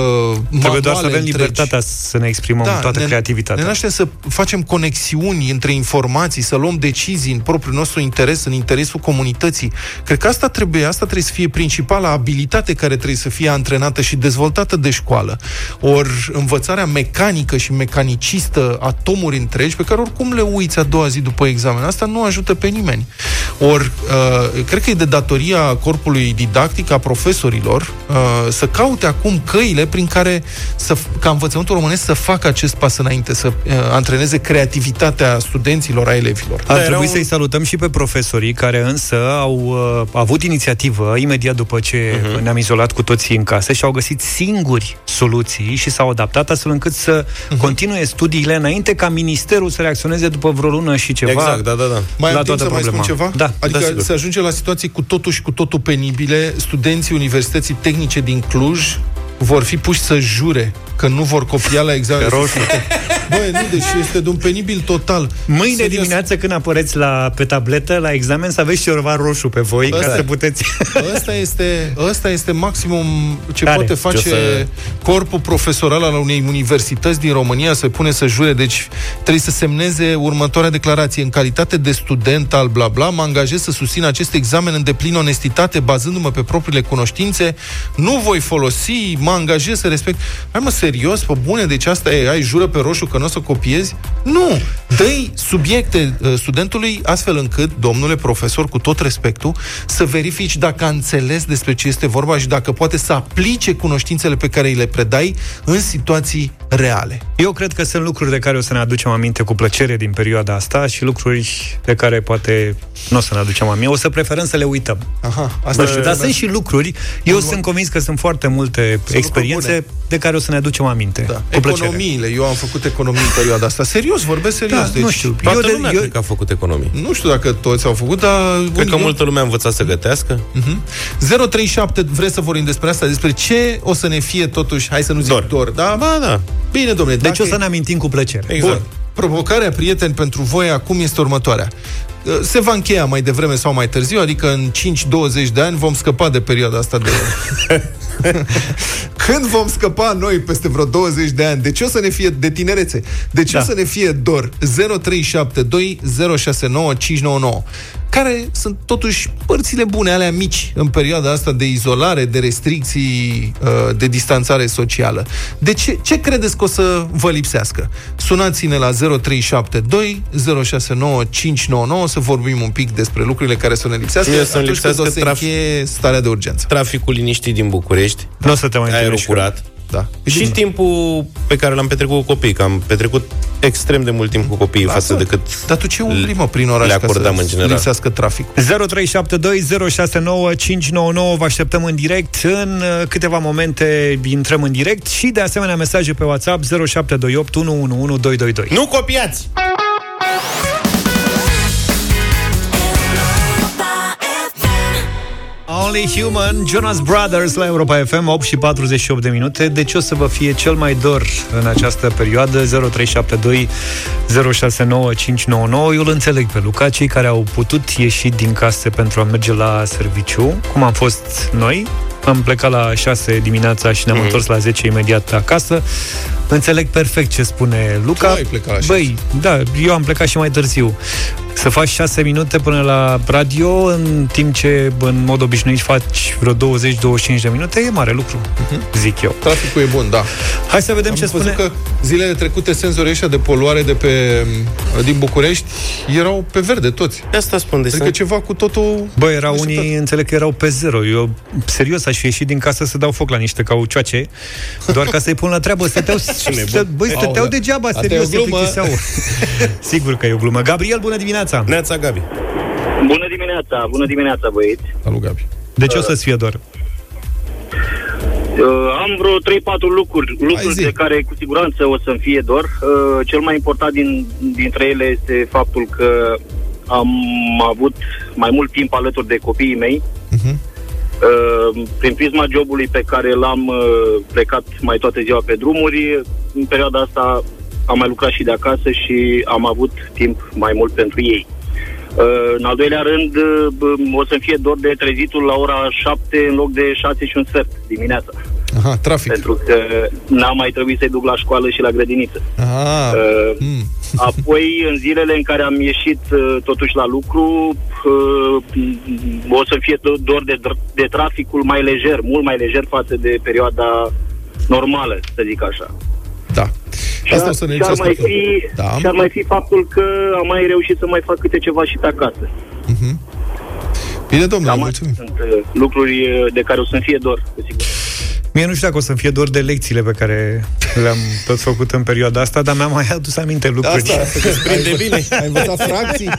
Speaker 1: Trebuie doar să
Speaker 3: manuale
Speaker 1: avem
Speaker 3: întregi.
Speaker 1: libertatea să ne exprimăm
Speaker 3: Da,
Speaker 1: toată
Speaker 3: ne,
Speaker 1: creativitatea.
Speaker 3: Ne naștem să facem conexiuni între informații, să luăm decizii în propriul nostru interes, în interesul comunității. Cred că asta trebuie, asta trebuie să fie principala abilitate care trebuie să fie antrenată și dezvoltată de școală. Ori învățarea mecanică și mecanicistă a tomuri întregi, pe care oricum le uiți a doua zi după examen, asta nu ajută pe nimeni. Ori, uh, cred că e de datoria corpului didactic, a profesorilor, uh, să caute acum căile prin care să, ca învățământul românesc să facă acest pas înainte, să uh, antreneze creativitatea studenților, a elevilor.
Speaker 1: Ar trebui un... să-i salutăm și pe profesorii care însă au uh, avut inițiativă imediat după ce uh-huh. ne-am izolat cu toții în casă și au găsit singuri soluții și s-au adaptat astfel încât să uh-huh. continue studiile înainte ca ministerul să reacționeze după vreo lună și ceva
Speaker 2: Exact, da, da, da.
Speaker 3: Mai
Speaker 1: la
Speaker 3: am timp
Speaker 1: toată
Speaker 3: să mai
Speaker 1: problema.
Speaker 3: spun ceva?
Speaker 1: Da.
Speaker 3: Adică
Speaker 2: Da, sigur.
Speaker 3: se ajunge la situații cu totul și cu totul penibile. Studenții Universității Tehnice din Cluj vor fi puși să jure că nu vor copia la examen.
Speaker 1: roșu.
Speaker 3: Băi, nu, deci este de un penibil total.
Speaker 1: Mâine
Speaker 3: Serios.
Speaker 1: dimineață când apăreți la, pe tabletă, la examen, să aveți ceva roșu pe voi,
Speaker 3: Ăsta
Speaker 1: ca
Speaker 3: e.
Speaker 1: să puteți...
Speaker 3: Ăsta este, ăsta este maximum ce
Speaker 1: Care?
Speaker 3: poate
Speaker 2: Ce
Speaker 3: face
Speaker 2: o să-
Speaker 3: corpul profesoral al unei universități din România să pune să jure. Deci trebuie să semneze următoarea declarație. În calitate de student al bla bla, mă angajez să susțin acest examen în deplin onestitate, bazându-mă pe propriile cunoștințe. Nu voi folosi, mă angajez să respect. Hai mă, serios, pe bune, deci asta e, ai jură pe roșu că nu o să copiezi? Nu! Dă-i subiecte uh, studentului astfel încât, domnule profesor, cu tot respectul, să verifici dacă a înțeles despre ce este vorba și dacă poate să aplice cunoștințele pe care îi le predai în situații reale.
Speaker 1: Eu cred că sunt lucruri de care o să ne aducem aminte cu plăcere din perioada asta și lucruri de care poate nu o să ne aducem aminte. O să preferăm să le uităm.
Speaker 3: Aha,
Speaker 1: Asta nu știu, dar sunt și lucruri, eu sunt convins că sunt foarte multe experiențe
Speaker 3: bune.
Speaker 1: de care o să ne aducem aminte.
Speaker 3: Da.
Speaker 1: Cu plăcere.
Speaker 3: Economiile. Eu am făcut economie economii în perioada asta. Serios, vorbesc serios.
Speaker 1: Da,
Speaker 3: deci,
Speaker 1: nu știu.
Speaker 2: Toată
Speaker 1: Eu de-
Speaker 2: lumea
Speaker 1: eu-
Speaker 2: cred că a făcut economii.
Speaker 3: Nu știu dacă toți au făcut, dar...
Speaker 2: Cred că
Speaker 3: eu-
Speaker 2: multă lume a învățat să gătească.
Speaker 3: Mhm. 037, vreți să vorbim despre asta? Despre ce o să ne fie totuși, hai să nu zic dor, dor da?
Speaker 2: Ba, da.
Speaker 3: Bine, domnule.
Speaker 1: Deci
Speaker 3: dacă-
Speaker 1: o să ne amintim cu plăcere.
Speaker 3: Exact. Bun. Provocarea, prieteni, pentru voi acum este următoarea. Se va încheia mai devreme sau mai târziu, adică în 5-20 de ani vom scăpa de perioada asta de... Când vom scăpa noi peste vreo 20 de ani? De ce o să ne fie de tinerețe? De ce da. o să ne fie dor? 0372 069 599 care sunt totuși părțile bune, alea mici, în perioada asta de izolare, de restricții, uh, de distanțare socială. De ce, ce credeți că o să vă lipsească? Sunați-ne la 0372 069 599 să vorbim un pic despre lucrurile care să ne lipsească
Speaker 2: Mie să-mi
Speaker 3: atunci când
Speaker 2: lipsească
Speaker 3: o să
Speaker 2: traf-
Speaker 3: încheie starea de urgență.
Speaker 2: Traficul liniștit din București.
Speaker 1: Nu o să te mai
Speaker 2: Aerul
Speaker 1: întâlnești cu
Speaker 2: curat.
Speaker 3: Da.
Speaker 2: Și timpul pe care l-am petrecut cu copiii, că am petrecut extrem de mult timp cu copiii
Speaker 3: Lasă.
Speaker 2: față de cât
Speaker 3: Dar tu ce umbli, mă, prin oraș
Speaker 2: le
Speaker 3: ca
Speaker 2: acordam
Speaker 3: să
Speaker 2: în general.
Speaker 3: lipsească traficul?
Speaker 1: 0372069599 Vă așteptăm în direct În uh, câteva momente intrăm în direct Și de asemenea mesaje pe WhatsApp 0728 111222
Speaker 2: Nu copiați!
Speaker 1: Only Human, Jonas Brothers la Europa FM 8 și 48 de minute De ce o să vă fie cel mai dor în această perioadă 0372 069599 Eu îl înțeleg pe Luca Cei care au putut ieși din case pentru a merge la serviciu Cum am fost noi am plecat la 6 dimineața și ne-am
Speaker 3: Mhm.
Speaker 1: mm. întors la 10 imediat acasă. Înțeleg perfect ce spune Luca.
Speaker 3: Tu ai plecat la 6.
Speaker 1: Băi, da, eu am plecat și mai târziu. Să faci 6 minute până la radio, în timp ce în mod obișnuit faci vreo 20-25 de minute, e mare lucru, zic eu.
Speaker 3: Traficul e bun, da.
Speaker 1: Hai să vedem
Speaker 3: Am
Speaker 1: ce
Speaker 3: văzut
Speaker 1: spune...
Speaker 3: că zilele trecute senzorii ăștia de poluare de pe, din București erau pe verde toți.
Speaker 2: De asta spun, de
Speaker 3: Adică ceva cu totul...
Speaker 1: Bă, erau unii, înțeleg că erau pe zero. Eu, serios, aș fi ieșit din casă să dau foc la niște caucioace, doar ca să-i pun la treabă. Stăteau, să, băi, stăteau
Speaker 3: Aolea.
Speaker 1: degeaba,
Speaker 3: Asta e
Speaker 1: serios,
Speaker 3: o
Speaker 1: se
Speaker 3: glumă.
Speaker 1: plictiseau. Sigur că e o glumă. Gabriel, bună dimineața!
Speaker 2: Neața Gabi.
Speaker 14: Bună dimineața, bună dimineața, băieți.
Speaker 3: Salut, Gabi.
Speaker 1: De ce o să-ți fie doar?
Speaker 14: Uh, am vreo 3-4 lucruri, lucruri de care cu siguranță o să-mi fie dor. Uh, cel mai important din, dintre ele este faptul că am avut mai mult timp alături de copiii mei. Uh, prin prisma jobului pe care l-am uh, plecat mai toată ziua pe drumuri, în perioada asta am mai lucrat și de acasă și am avut timp mai mult pentru ei. Uh, în al doilea rând, uh, o să-mi fie dor de trezitul la ora 7 în loc de 6 și un sfert dimineața.
Speaker 3: Aha, trafic.
Speaker 14: Pentru că n-am mai trebuit să-i duc la școală și la grădiniță.
Speaker 3: Ah,
Speaker 14: Uh, Apoi, în zilele în care am ieșit uh, totuși la lucru, uh, o să fie do- dor de, dr- de traficul mai lejer, mult mai lejer față de perioada normală, să zic așa.
Speaker 3: Da.
Speaker 14: Și
Speaker 3: Asta
Speaker 14: ar,
Speaker 3: o să ne
Speaker 14: și ar
Speaker 3: lipsească
Speaker 14: mai
Speaker 3: foarte
Speaker 14: fi,
Speaker 3: mult. Da.
Speaker 14: și ar mai fi faptul că am mai reușit să mai fac câte ceva și pe acasă.
Speaker 3: Bine, domnule,
Speaker 14: Cam
Speaker 3: mulțumim.
Speaker 14: Sunt uh, lucruri uh, de care o să-mi fie dor, cu siguranță.
Speaker 1: Mie nu știu dacă o să-mi fie dor de lecțiile pe care le-am tot făcut în perioada asta, dar mi-am mai adus aminte lucruri.
Speaker 3: Asta, se desprinde bine. Ai învățat fracții?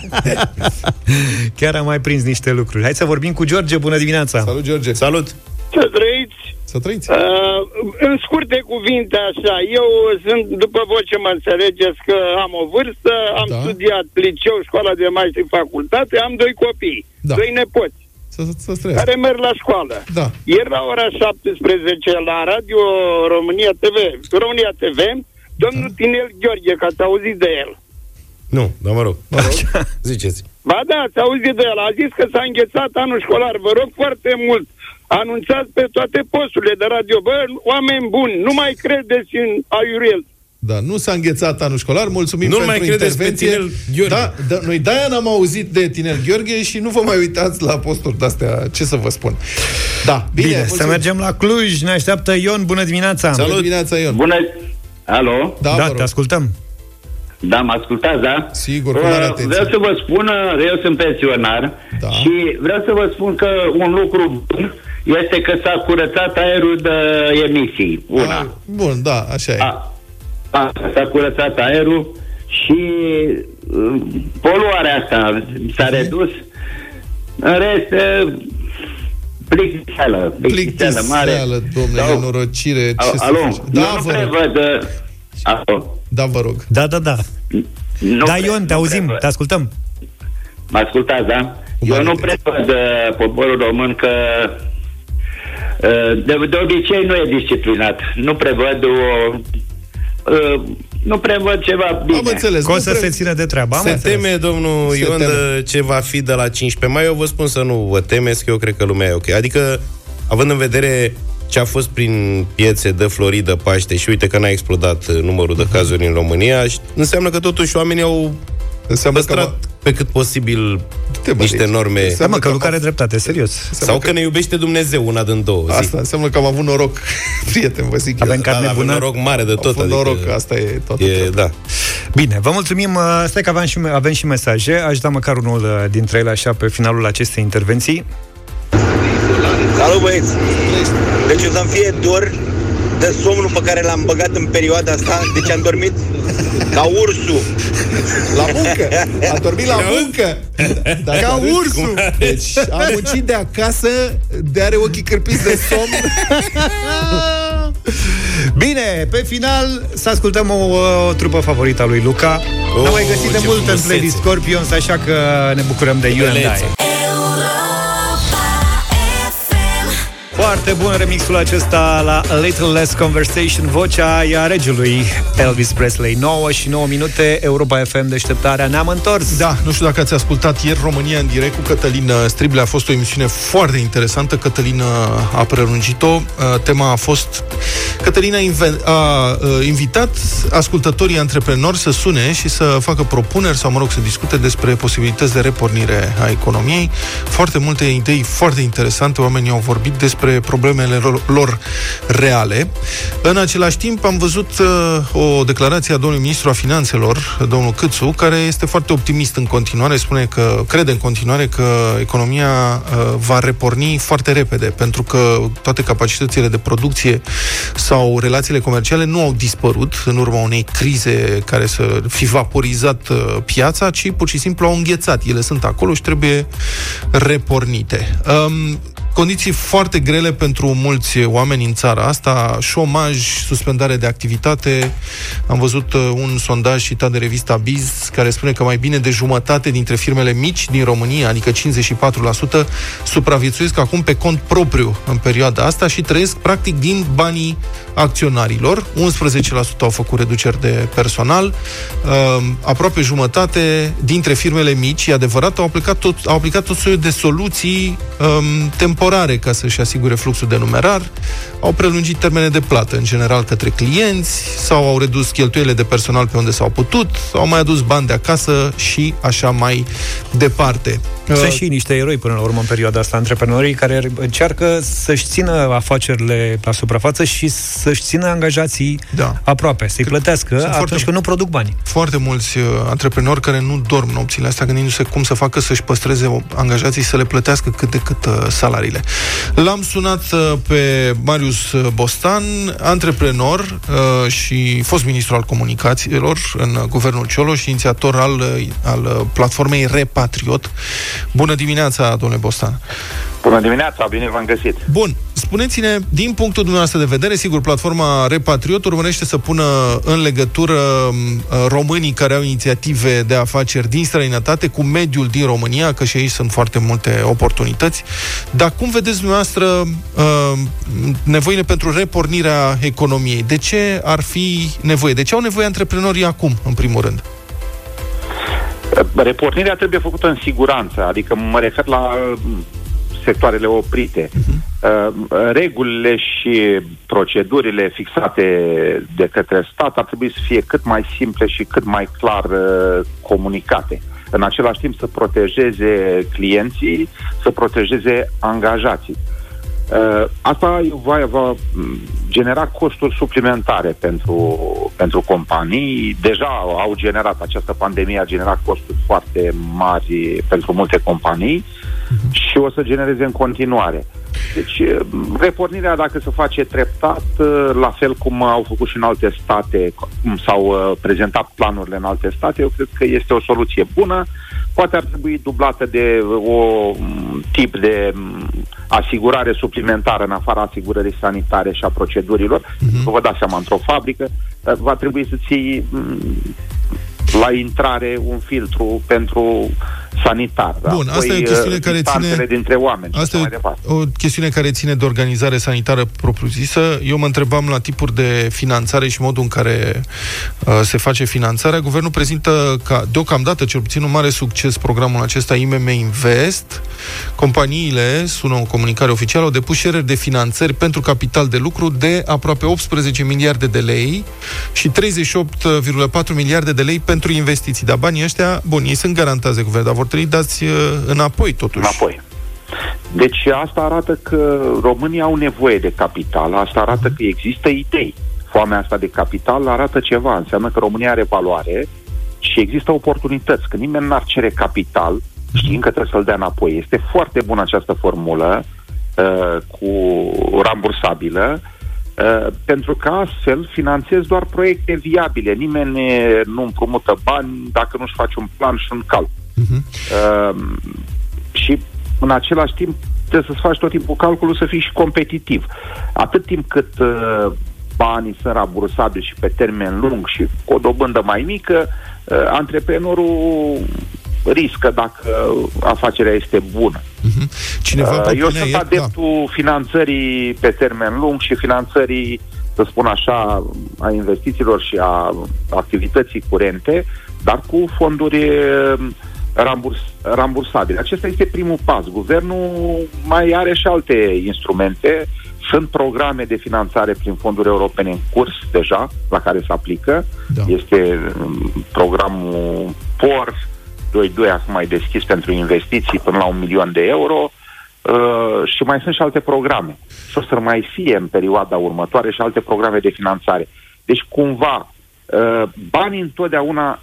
Speaker 1: Chiar am mai prins niște lucruri. Hai să vorbim cu George. Bună dimineața!
Speaker 3: Salut, George!
Speaker 2: Salut!
Speaker 15: Să trăiți!
Speaker 3: Să trăiți!
Speaker 15: Uh, în scurte cuvinte așa, eu sunt, după voi ce mă înțelegeți că am o vârstă, am da. studiat liceu, școala de maestri, facultate, am doi copii,
Speaker 3: Da.
Speaker 15: doi nepoți,
Speaker 3: Să, să trăiască.
Speaker 15: care merg la școală.
Speaker 3: Da.
Speaker 15: Ieri la ora 17 la Radio România TV, România TV, domnul da. Tinel Gheorghe, că ați auzit de el.
Speaker 2: Nu, dar mă rog. Mă rog. Ziceți.
Speaker 15: Ba da, ați auzit de el. A zis că s-a înghețat anul școlar. Vă rog foarte mult, anunțați pe toate posturile de radio. Bă, oameni buni, nu mai credeți în aiurel.
Speaker 3: Da, nu s-a înghețat anul școlar, mulțumim
Speaker 2: Nu
Speaker 3: pentru
Speaker 2: mai credeți pe
Speaker 3: intervenție.
Speaker 2: Tinel Gheorghe.
Speaker 3: Da, da, noi de-aia n-am auzit de Tinel Gheorghe și nu vă mai uitați la posturi de-astea, ce să vă spun. Da, bine,
Speaker 1: Bine,
Speaker 3: mulțumim.
Speaker 1: să mergem la Cluj. Ne așteaptă Ion. Bună dimineața!
Speaker 3: Bună dimineața, Ion.
Speaker 16: Bună! Alo?
Speaker 3: Da,
Speaker 1: da te ascultăm.
Speaker 16: Da, mă ascultați, da?
Speaker 3: Sigur, cu mare
Speaker 16: Uh,
Speaker 3: atenție.
Speaker 16: Vreau să vă spun, uh, eu sunt pensionar
Speaker 3: Da.
Speaker 16: și vreau să vă spun că un lucru bun este că s-a curățat aerul de emisii. Una.
Speaker 3: Ah, Bun, da, așa e.
Speaker 16: A, a, s-a curățat aerul și uh, poluarea asta s-a redus. În rest, uh, plictiseală, plictiseală mare.
Speaker 3: Plictiseală, domnule,
Speaker 16: Sau-
Speaker 3: nenorocire. Ce
Speaker 16: A-
Speaker 3: să
Speaker 16: Alo,
Speaker 3: faci?
Speaker 16: da,
Speaker 3: Da,
Speaker 16: eu nu
Speaker 3: vă rog.
Speaker 16: prevăd... uh, Alo.
Speaker 3: Da, vă rog.
Speaker 1: Da, da, da.
Speaker 16: Nu
Speaker 1: da,
Speaker 16: pre-
Speaker 1: Ion, te
Speaker 16: nu
Speaker 1: auzim,
Speaker 16: prevăd.
Speaker 1: te ascultăm.
Speaker 16: Mă ascultați, da? Eu nu prevăd uh, poporul român că uh, de, de obicei nu e disciplinat. Nu prevăd o... Uh, nu prevăd ceva bine.
Speaker 3: Am înțeles.
Speaker 1: Că o
Speaker 3: nu
Speaker 1: să
Speaker 3: pre-
Speaker 1: se țină de treabă. Am
Speaker 2: Se
Speaker 1: înțeles.
Speaker 2: teme domnul
Speaker 3: Se
Speaker 2: Ion
Speaker 3: teme.
Speaker 2: de ce va fi de la 15 mai. Eu vă spun să nu vă temeți, că eu cred că lumea e ok. Adică, având în vedere ce a fost prin piețe de Floridă, Paște și uite că n-a explodat uh, numărul de cazuri în România, și înseamnă că totuși oamenii au
Speaker 3: Înseamnă că
Speaker 2: păstrat pe cât posibil
Speaker 3: Te bă,
Speaker 2: niște
Speaker 3: deci,
Speaker 2: norme.
Speaker 1: Da,
Speaker 3: înseamnă
Speaker 1: mă, că
Speaker 3: că
Speaker 1: Luca
Speaker 3: am-
Speaker 1: are dreptate, serios.
Speaker 2: Sau că ne iubește Dumnezeu una din două. Zi.
Speaker 3: Asta înseamnă că am avut noroc, prieten, vă zic
Speaker 1: Avem
Speaker 3: eu.
Speaker 1: carne
Speaker 2: da, avem
Speaker 1: bună.
Speaker 2: noroc mare de
Speaker 3: Am
Speaker 2: tot.
Speaker 3: avut
Speaker 2: adică
Speaker 3: noroc, asta e toată
Speaker 2: e,
Speaker 3: treaba.
Speaker 2: da.
Speaker 1: Bine, vă mulțumim. Uh, Stai că avem și, avem și mesaje. Aș da măcar unul uh, dintre ele așa pe finalul acestei intervenții.
Speaker 17: Salut băieți! Deci o să-mi fie dor de somnul pe care l-am băgat în perioada asta, deci am dormit ca ursul.
Speaker 3: La muncă! A dormit la muncă! Da,
Speaker 1: Ca
Speaker 3: da,
Speaker 1: ursul!
Speaker 3: Deci a muncit de acasă, de are ochii cârpiți de somn.
Speaker 1: Bine, pe final să ascultăm o, o trupă favorită a lui Luca.
Speaker 2: Oh,
Speaker 1: N-am mai găsit de
Speaker 2: ce
Speaker 1: mult în
Speaker 2: frumusețe.
Speaker 1: playlist Scorpions, așa că ne bucurăm de You and
Speaker 2: Belețe.
Speaker 1: I. Foarte bun remixul acesta la A Little Less Conversation, vocea ea regelui Elvis Presley. 9 și 9 minute, Europa FM, deșteptarea, ne-am întors.
Speaker 3: Da, nu știu dacă ați ascultat ieri România în direct cu Cătălin Strible. A fost o emisiune foarte interesantă. Cătălin a prelungit-o. Uh, Tema a fost... Cătălin a, inven- a uh, invitat ascultătorii antreprenori să sune și să facă propuneri sau, mă rog, să discute despre posibilități de repornire a economiei. Foarte multe idei foarte interesante. Oamenii au vorbit despre problemele lor- lor reale. În același timp am văzut uh, o declarație a domnului ministru a finanțelor, domnul Câțu, care este foarte optimist în continuare, spune că crede în continuare că economia uh, va reporni foarte repede, pentru că toate capacitățile de producție sau relațiile comerciale nu au dispărut în urma unei crize care să fi vaporizat uh, piața, ci pur și simplu au înghețat. Ele sunt acolo și trebuie repornite. Um, condiții foarte grele pentru mulți oameni în țara asta, șomaj, suspendare de activitate. Am văzut uh, un sondaj citat de revista Biz care spune că mai bine de jumătate dintre firmele mici din România, adică 54%, supraviețuiesc acum pe cont propriu în perioada asta și trăiesc practic din banii acționarilor. 11% au făcut reduceri de personal. Uh, aproape jumătate dintre firmele mici, e adevărat, au aplicat tot, au aplicat tot soiul de soluții um, temporare ca să-și asigure fluxul de numerar, au prelungit termene de plată, în general, către clienți, sau au redus cheltuielile de personal pe unde s-au putut, au mai adus bani de acasă și așa mai departe.
Speaker 1: Sunt
Speaker 3: Uh,
Speaker 1: și niște eroi până la urmă în perioada asta, antreprenorii care încearcă să-și țină afacerile la suprafață și să-și țină angajații
Speaker 3: Da.
Speaker 1: aproape, să-i plătească atunci
Speaker 3: foarte-
Speaker 1: când nu produc bani.
Speaker 3: foarte mulți uh, antreprenori care nu dorm nopțile astea gândindu-se cum să facă să-și păstreze o- angajații să le plătească cât de cât uh, salariile. L-am sunat uh, pe Marius uh, Bostan, antreprenor uh, și fost ministru al comunicațiilor în uh, guvernul Cioloș și inițiator al, uh, al uh, platformei Repatriot. Bună dimineața, domnule Bostan!
Speaker 18: Bună dimineața, bine v-am găsit.
Speaker 3: Bun, spuneți-ne, din punctul dumneavoastră de vedere, sigur, platforma Repatriot urmărește să pună în legătură m, românii care au inițiative de afaceri din străinătate cu mediul din România, că și aici sunt foarte multe oportunități. Dar cum vedeți dumneavoastră uh, nevoile pentru repornirea economiei? De ce ar fi nevoie? De ce au nevoie antreprenorii acum, în primul rând?
Speaker 18: Repornirea trebuie făcută în siguranță, adică mă refer la mm, sectoarele oprite. Uh, Regulile și procedurile fixate de către stat ar trebui să fie cât mai simple și cât mai clar uh, comunicate. În același timp să protejeze clienții, să protejeze angajații. Uh, asta va, va m, genera costuri suplimentare pentru, pentru companii. Deja au generat, această pandemie a generat costuri foarte mari pentru multe companii și o să genereze în continuare. Deci, uh, repornirea, dacă se face treptat, uh, la fel cum au făcut și în alte state, cum s-au uh, prezentat planurile în alte state, eu cred că este o soluție bună. Poate ar trebui dublată de o m, tip de m, asigurare suplimentară în afara asigurării sanitare și a procedurilor. Uh-huh. Vă dați seama, într-o fabrică uh, va trebui să ții mm, la intrare un filtru pentru sanitar. Da?
Speaker 3: Bun, asta e o chestiune care ține...
Speaker 18: dintre oameni.
Speaker 3: Asta e o, o chestiune care ține de organizare sanitară propriu-zisă. Eu mă întrebam la tipuri de finanțare și modul în care uh, se face finanțarea. Guvernul prezintă ca, deocamdată, cel puțin un mare succes programul acesta IMM Invest. Companiile, sună o comunicare oficială, au depus cereri de finanțări pentru capital de lucru de aproape 18 miliarde de lei și 38,4 miliarde de lei pentru investiții. Dar banii ăștia, bun, ei sunt garantați de guvern, dar vor trebui dați uh, înapoi, totuși.
Speaker 18: Înapoi. Deci asta arată că România au nevoie de capital, asta arată că există idei. Foamea asta de capital arată ceva, înseamnă că România are valoare și există oportunități. Că nimeni n-ar cere capital știind că trebuie să-l dea înapoi. Este foarte bună această formulă uh, cu rambursabilă, uh, pentru că astfel finanțezi doar proiecte viabile. Nimeni nu împrumută bani dacă nu-și face un plan și un calcul. Uh-huh. Uh, și în același timp trebuie să-ți faci tot timpul calculul să fii și competitiv. Atât timp cât uh, banii sunt rambursabili și pe termen lung și cu o dobândă mai mică, uh, antreprenorul riscă dacă afacerea este bună. Uh-huh.
Speaker 3: Cineva uh,
Speaker 18: Eu sunt adeptul da. finanțării pe termen lung și finanțării, să spun așa, a investițiilor și a activității curente, dar cu fonduri uh, ramburs, rambursabile. Acesta este primul pas. Guvernul mai are și alte instrumente. Sunt programe de finanțare prin fonduri europene în curs deja, la care se aplică. Da. Este um, programul POR 2.2 acum mai deschis pentru investiții până la un milion de euro. Uh, și mai sunt și alte programe. Și o să mai fie în perioada următoare și alte programe de finanțare. Deci, cumva, uh, banii întotdeauna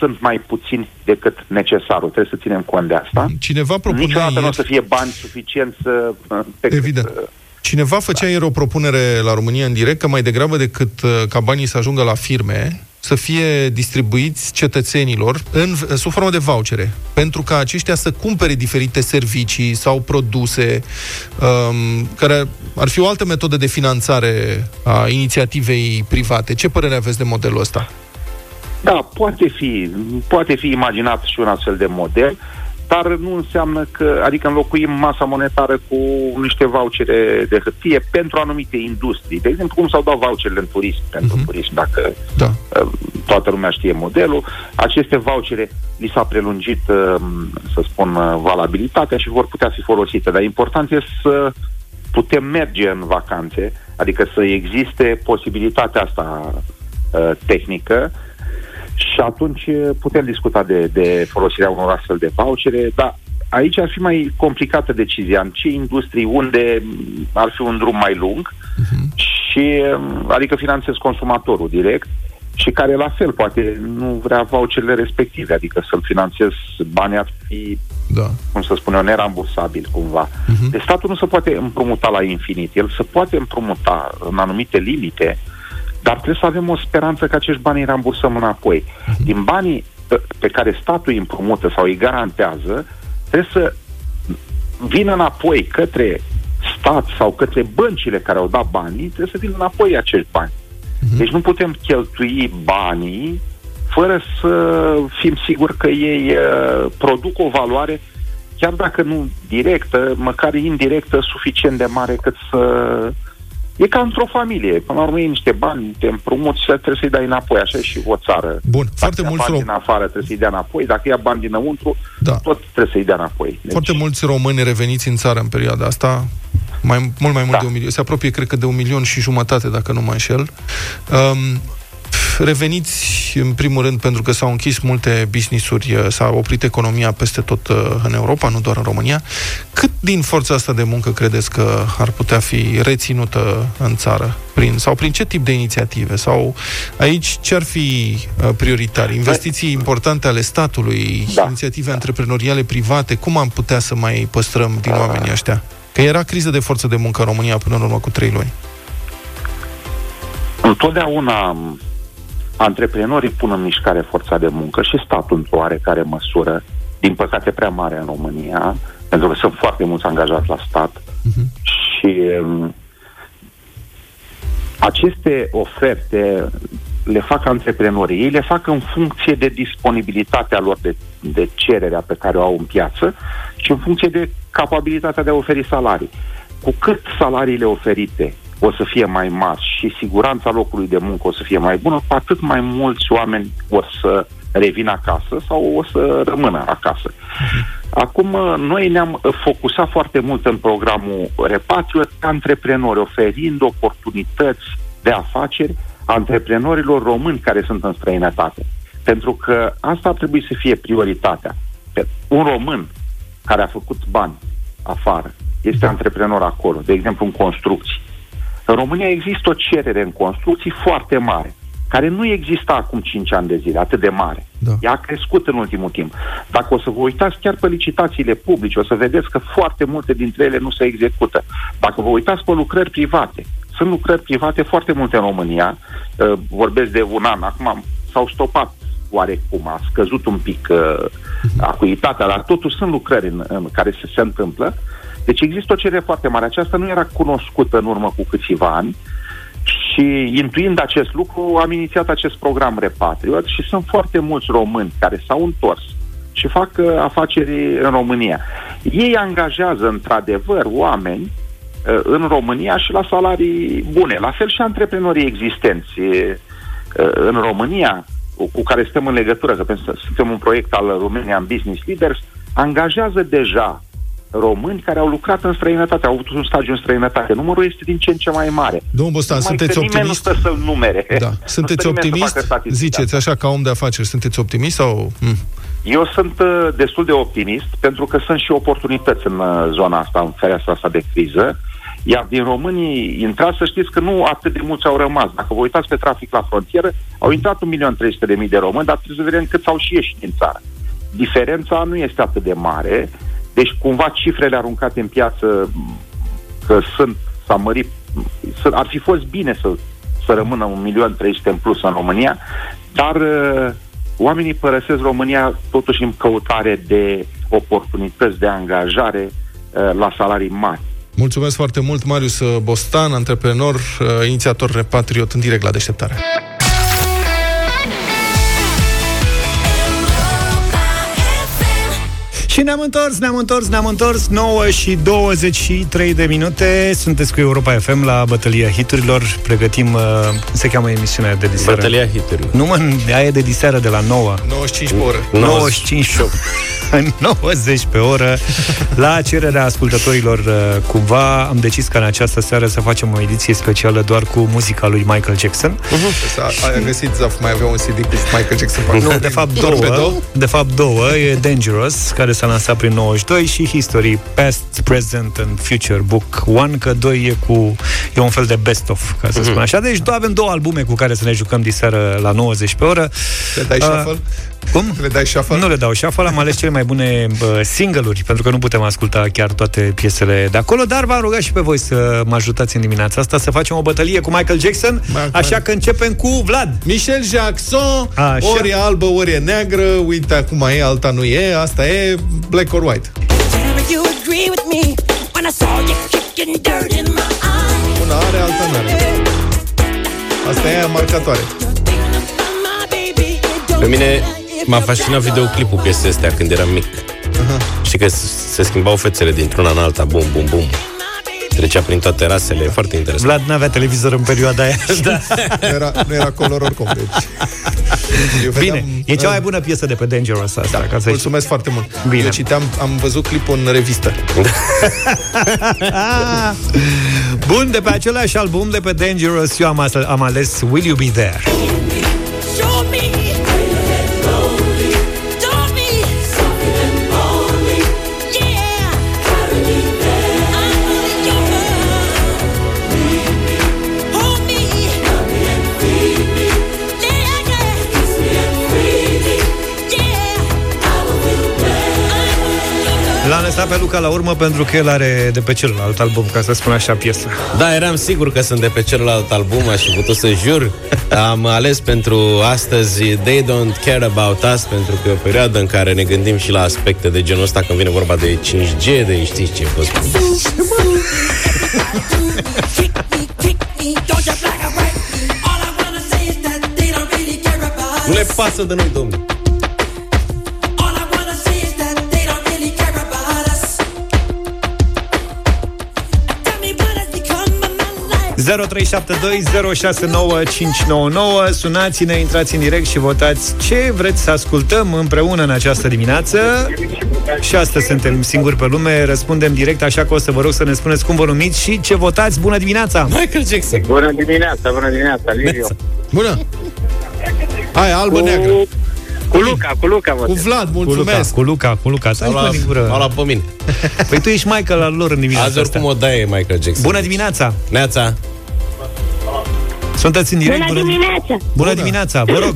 Speaker 18: sunt mai puțini decât necesarul. Trebuie să ținem cont de asta.
Speaker 3: Cineva propunea
Speaker 18: Niciodată ieri... nu o să fie bani suficienți să...
Speaker 3: Pe Evident. Cât, uh, Cineva făcea da. ieri o propunere la România în direct că mai degrabă decât uh, ca banii să ajungă la firme, să fie distribuiți cetățenilor în, sub formă de vouchere, pentru ca aceștia să cumpere diferite servicii sau produse, um, care ar fi o altă metodă de finanțare a inițiativei private. Ce părere aveți de modelul ăsta?
Speaker 18: Da, poate fi, poate fi imaginat și un astfel de model, dar nu înseamnă că, adică înlocuim masa monetară cu niște vouchere de hârtie pentru anumite industrii. De exemplu, cum s-au dat voucherele în turism, pentru uh-huh. turism, dacă da. Uh, toată lumea știe modelul. Aceste vouchere li s-a prelungit, uh, să spun, uh, valabilitatea și vor putea fi folosite. Dar important este să putem merge în vacanțe, adică să existe posibilitatea asta tehnică și atunci putem discuta de, de folosirea unor astfel de vouchere, dar aici ar fi mai complicată decizia. În ce industrii, unde ar fi un drum mai lung uh-huh. și adică finanțez consumatorul direct și care la fel poate nu vrea voucherele respective, adică să-l finanțez banii ar fi, da. cum să spun eu, nerambursabil cumva. Uh-huh. Deci statul nu se poate împrumuta la infinit. El se poate împrumuta în anumite limite, dar trebuie să avem o speranță că acești bani îi rambursăm înapoi. Mhm. Din banii pe care statul îi împrumută sau îi garantează, trebuie să vină înapoi către stat sau către băncile care au dat banii, trebuie să vină înapoi acești bani. Uh-huh. Deci nu putem cheltui banii fără să fim siguri că ei uh, produc o valoare, chiar dacă nu directă, măcar indirectă, suficient de mare cât să uh, E ca într-o familie. Până la urmă, niște bani, te împrumuți și trebuie să-i dai înapoi. Așa e și o țară.
Speaker 3: Bun, dacă foarte mulți
Speaker 18: bani rom... din afară trebuie să-i dea înapoi. Dacă ia bani dinăuntru, da. tot trebuie să-i dea înapoi.
Speaker 3: Deci... Foarte mulți români reveniți în țară în perioada asta, mai, mult mai mult da. de un milion. Se apropie, cred că, de un milion și jumătate, dacă nu mă înșel. Um, reveniți, în primul rând, pentru că s-au închis multe business-uri, uh, s-a oprit economia peste tot uh, în Europa, nu doar în România. Cât din forța asta de muncă credeți că ar putea fi reținută în țară? Prin, sau prin ce tip de inițiative? Sau aici ce ar fi uh, prioritar? Investiții importante ale statului, da. inițiative antreprenoriale private? Cum am putea să mai păstrăm din oamenii ăștia? Că era criză de forță de muncă în România până în urmă cu trei luni.
Speaker 18: Întotdeauna antreprenorii pun în mișcare forța de muncă și statul într-o oarecare măsură, din păcate prea mare în România, pentru că sunt foarte mulți angajați la stat uh-huh. și um, aceste oferte le fac antreprenorii. Ei le fac în funcție de disponibilitatea lor, de, de cererea pe care o au în piață și în funcție de capabilitatea de a oferi salarii. Cu cât salariile oferite o să fie mai mari și siguranța locului de muncă o să fie mai bună, cu atât mai mulți oameni o să revină acasă sau o să rămână acasă. Acum, noi ne-am focusat foarte mult în programul Repatriot antreprenori, oferind oportunități de afaceri antreprenorilor români care sunt în străinătate. Pentru că asta ar trebui să fie prioritatea. Un român care a făcut bani afară, este antreprenor acolo, de exemplu în construcții. În România există o cerere în construcții foarte mare, care nu exista acum 5 ani de zile, atât de mare. Da. Ea a crescut în ultimul timp. Dacă o să vă uitați chiar pe licitațiile publice, o să vedeți că foarte multe dintre ele nu se execută. Dacă vă uitați pe lucrări private, sunt lucrări private foarte multe în România, uh, vorbesc de un an, acum s-au stopat oarecum, a scăzut un pic uh, acuitatea, dar totuși sunt lucrări în, în care se, se întâmplă. Deci există o cerere foarte mare. Aceasta nu era cunoscută în urmă cu câțiva ani și intuind acest lucru am inițiat acest program Repatriot și sunt foarte mulți români care s-au întors și fac uh, afaceri în România. Ei angajează într-adevăr oameni Uh, în România și la salarii bune. La fel și antreprenorii existenți uh, în România, cu care suntem în legătură, că suntem un proiect al Romanian Business Leaders, angajează deja români care au lucrat în străinătate, au avut un stagiu în străinătate. Numărul este din ce în ce mai mare.
Speaker 3: Domnul Bostan, sunteți optimist?
Speaker 18: nu stă să-l numere.
Speaker 3: Da. Sunteți optimist? Ziceți așa ca om de afaceri, sunteți optimist sau... Mm.
Speaker 18: Eu sunt uh, destul de optimist pentru că sunt și oportunități în uh, zona asta, în fereastra asta de criză. Iar din românii intrați, să știți că nu atât de mulți au rămas. Dacă vă uitați pe trafic la frontieră, au intrat 1.300.000 de români, dar trebuie să vedem cât au și ieșit din țară. Diferența nu este atât de mare, deci cumva cifrele aruncate în piață că sunt, s-a mărit, ar fi fost bine să, să rămână 1.300.000 în plus în România, dar uh, oamenii părăsesc România totuși în căutare de oportunități de angajare uh, la salarii mari.
Speaker 3: Mulțumesc foarte mult, Marius Bostan, antreprenor, uh, inițiator Repatriot, în direct la deșteptare.
Speaker 1: Și ne-am întors, ne-am întors, ne-am întors. 9 și 23 de minute. Sunteți cu Europa FM la Bătălia Hiturilor. Pregătim, uh, se cheamă emisiunea de diseară.
Speaker 2: Bătălia Hiturilor.
Speaker 1: Nu mă, aia e de diseară de la 9
Speaker 3: 95 pe oră.
Speaker 1: 95 90 pe oră La cererea ascultătorilor uh, Cumva am decis ca în această seară Să facem o ediție specială doar cu muzica lui Michael Jackson
Speaker 3: uh-huh. Ai găsit, Zaf, mai avea un CD cu Michael Jackson
Speaker 1: Nu, de fapt două De fapt două, e Dangerous Care s-a lansat prin 92 și History, Past, Present and Future Book 1, că 2 e cu e un fel de best-of, ca să mm-hmm. spun așa. Deci avem două albume cu care să ne jucăm diseară la 90 pe oră.
Speaker 3: Te dai uh, shuffle?
Speaker 1: Cum?
Speaker 3: Le dai shuffle?
Speaker 1: Nu le dau shuffle, am ales cele mai bune uh, single-uri, pentru că nu putem asculta chiar toate piesele de acolo, dar v-am rugat și pe voi să mă ajutați în dimineața asta să facem o bătălie cu Michael Jackson, Michael. așa că începem cu Vlad.
Speaker 3: Michel Jackson, așa. ori e albă, ori e neagră, uite acum e, alta nu e, asta e black or white. Una are, alta nu are. Asta e marcatoare.
Speaker 2: Pe mine M-a fascinat videoclipul piesei astea când eram mic. Aha. Și că se schimbau fețele dintr-una în alta, bum, bum, bum. Trecea prin toate rasele, e foarte interesant.
Speaker 1: Vlad n-avea televizor în perioada aia.
Speaker 3: da. nu, era, nu era color oricum, deci...
Speaker 1: Eu vedeam, Bine, e cea mai bună piesă de pe Dangerous asta. Da,
Speaker 3: ca să mulțumesc foarte mult. Bine. Eu citeam, am văzut clipul în revistă.
Speaker 1: Bun, de pe același album de pe Dangerous, eu am, am ales Will You Be There? lăsat pe Luca la urmă pentru că el are de pe celălalt album, ca să spun așa, piesa.
Speaker 2: Da, eram sigur că sunt de pe celălalt album, aș fi putut să jur. Am ales pentru astăzi They Don't Care About Us, pentru că e o perioadă în care ne gândim și la aspecte de genul ăsta când vine vorba de 5G, de știți ce vă spun. Nu le pasă de noi, domnule.
Speaker 1: 0372069599 Sunați-ne, intrați în direct și votați ce vreți să ascultăm împreună în această dimineață. Și astăzi suntem singuri pe lume, răspundem direct, așa că o să vă rog să ne spuneți cum vă numiți și ce votați. Bună dimineața!
Speaker 2: Michael Jackson!
Speaker 19: Bună dimineața, bună dimineața, Liviu!
Speaker 3: Bună! Hai, albă neagră!
Speaker 19: Cu Luca, cu Luca, mă.
Speaker 3: Cu Vlad, mulțumesc.
Speaker 1: Cu Luca, cu Luca. Stai
Speaker 2: la,
Speaker 1: la,
Speaker 2: la pe mine.
Speaker 1: Păi tu ești Michael al lor în dimineața
Speaker 2: Azi oricum o daie Michael Jackson.
Speaker 1: Bună dimineața!
Speaker 2: Neața!
Speaker 1: Sunteți în direct?
Speaker 20: Bună dimineața!
Speaker 1: Bună dimineața, vă rog!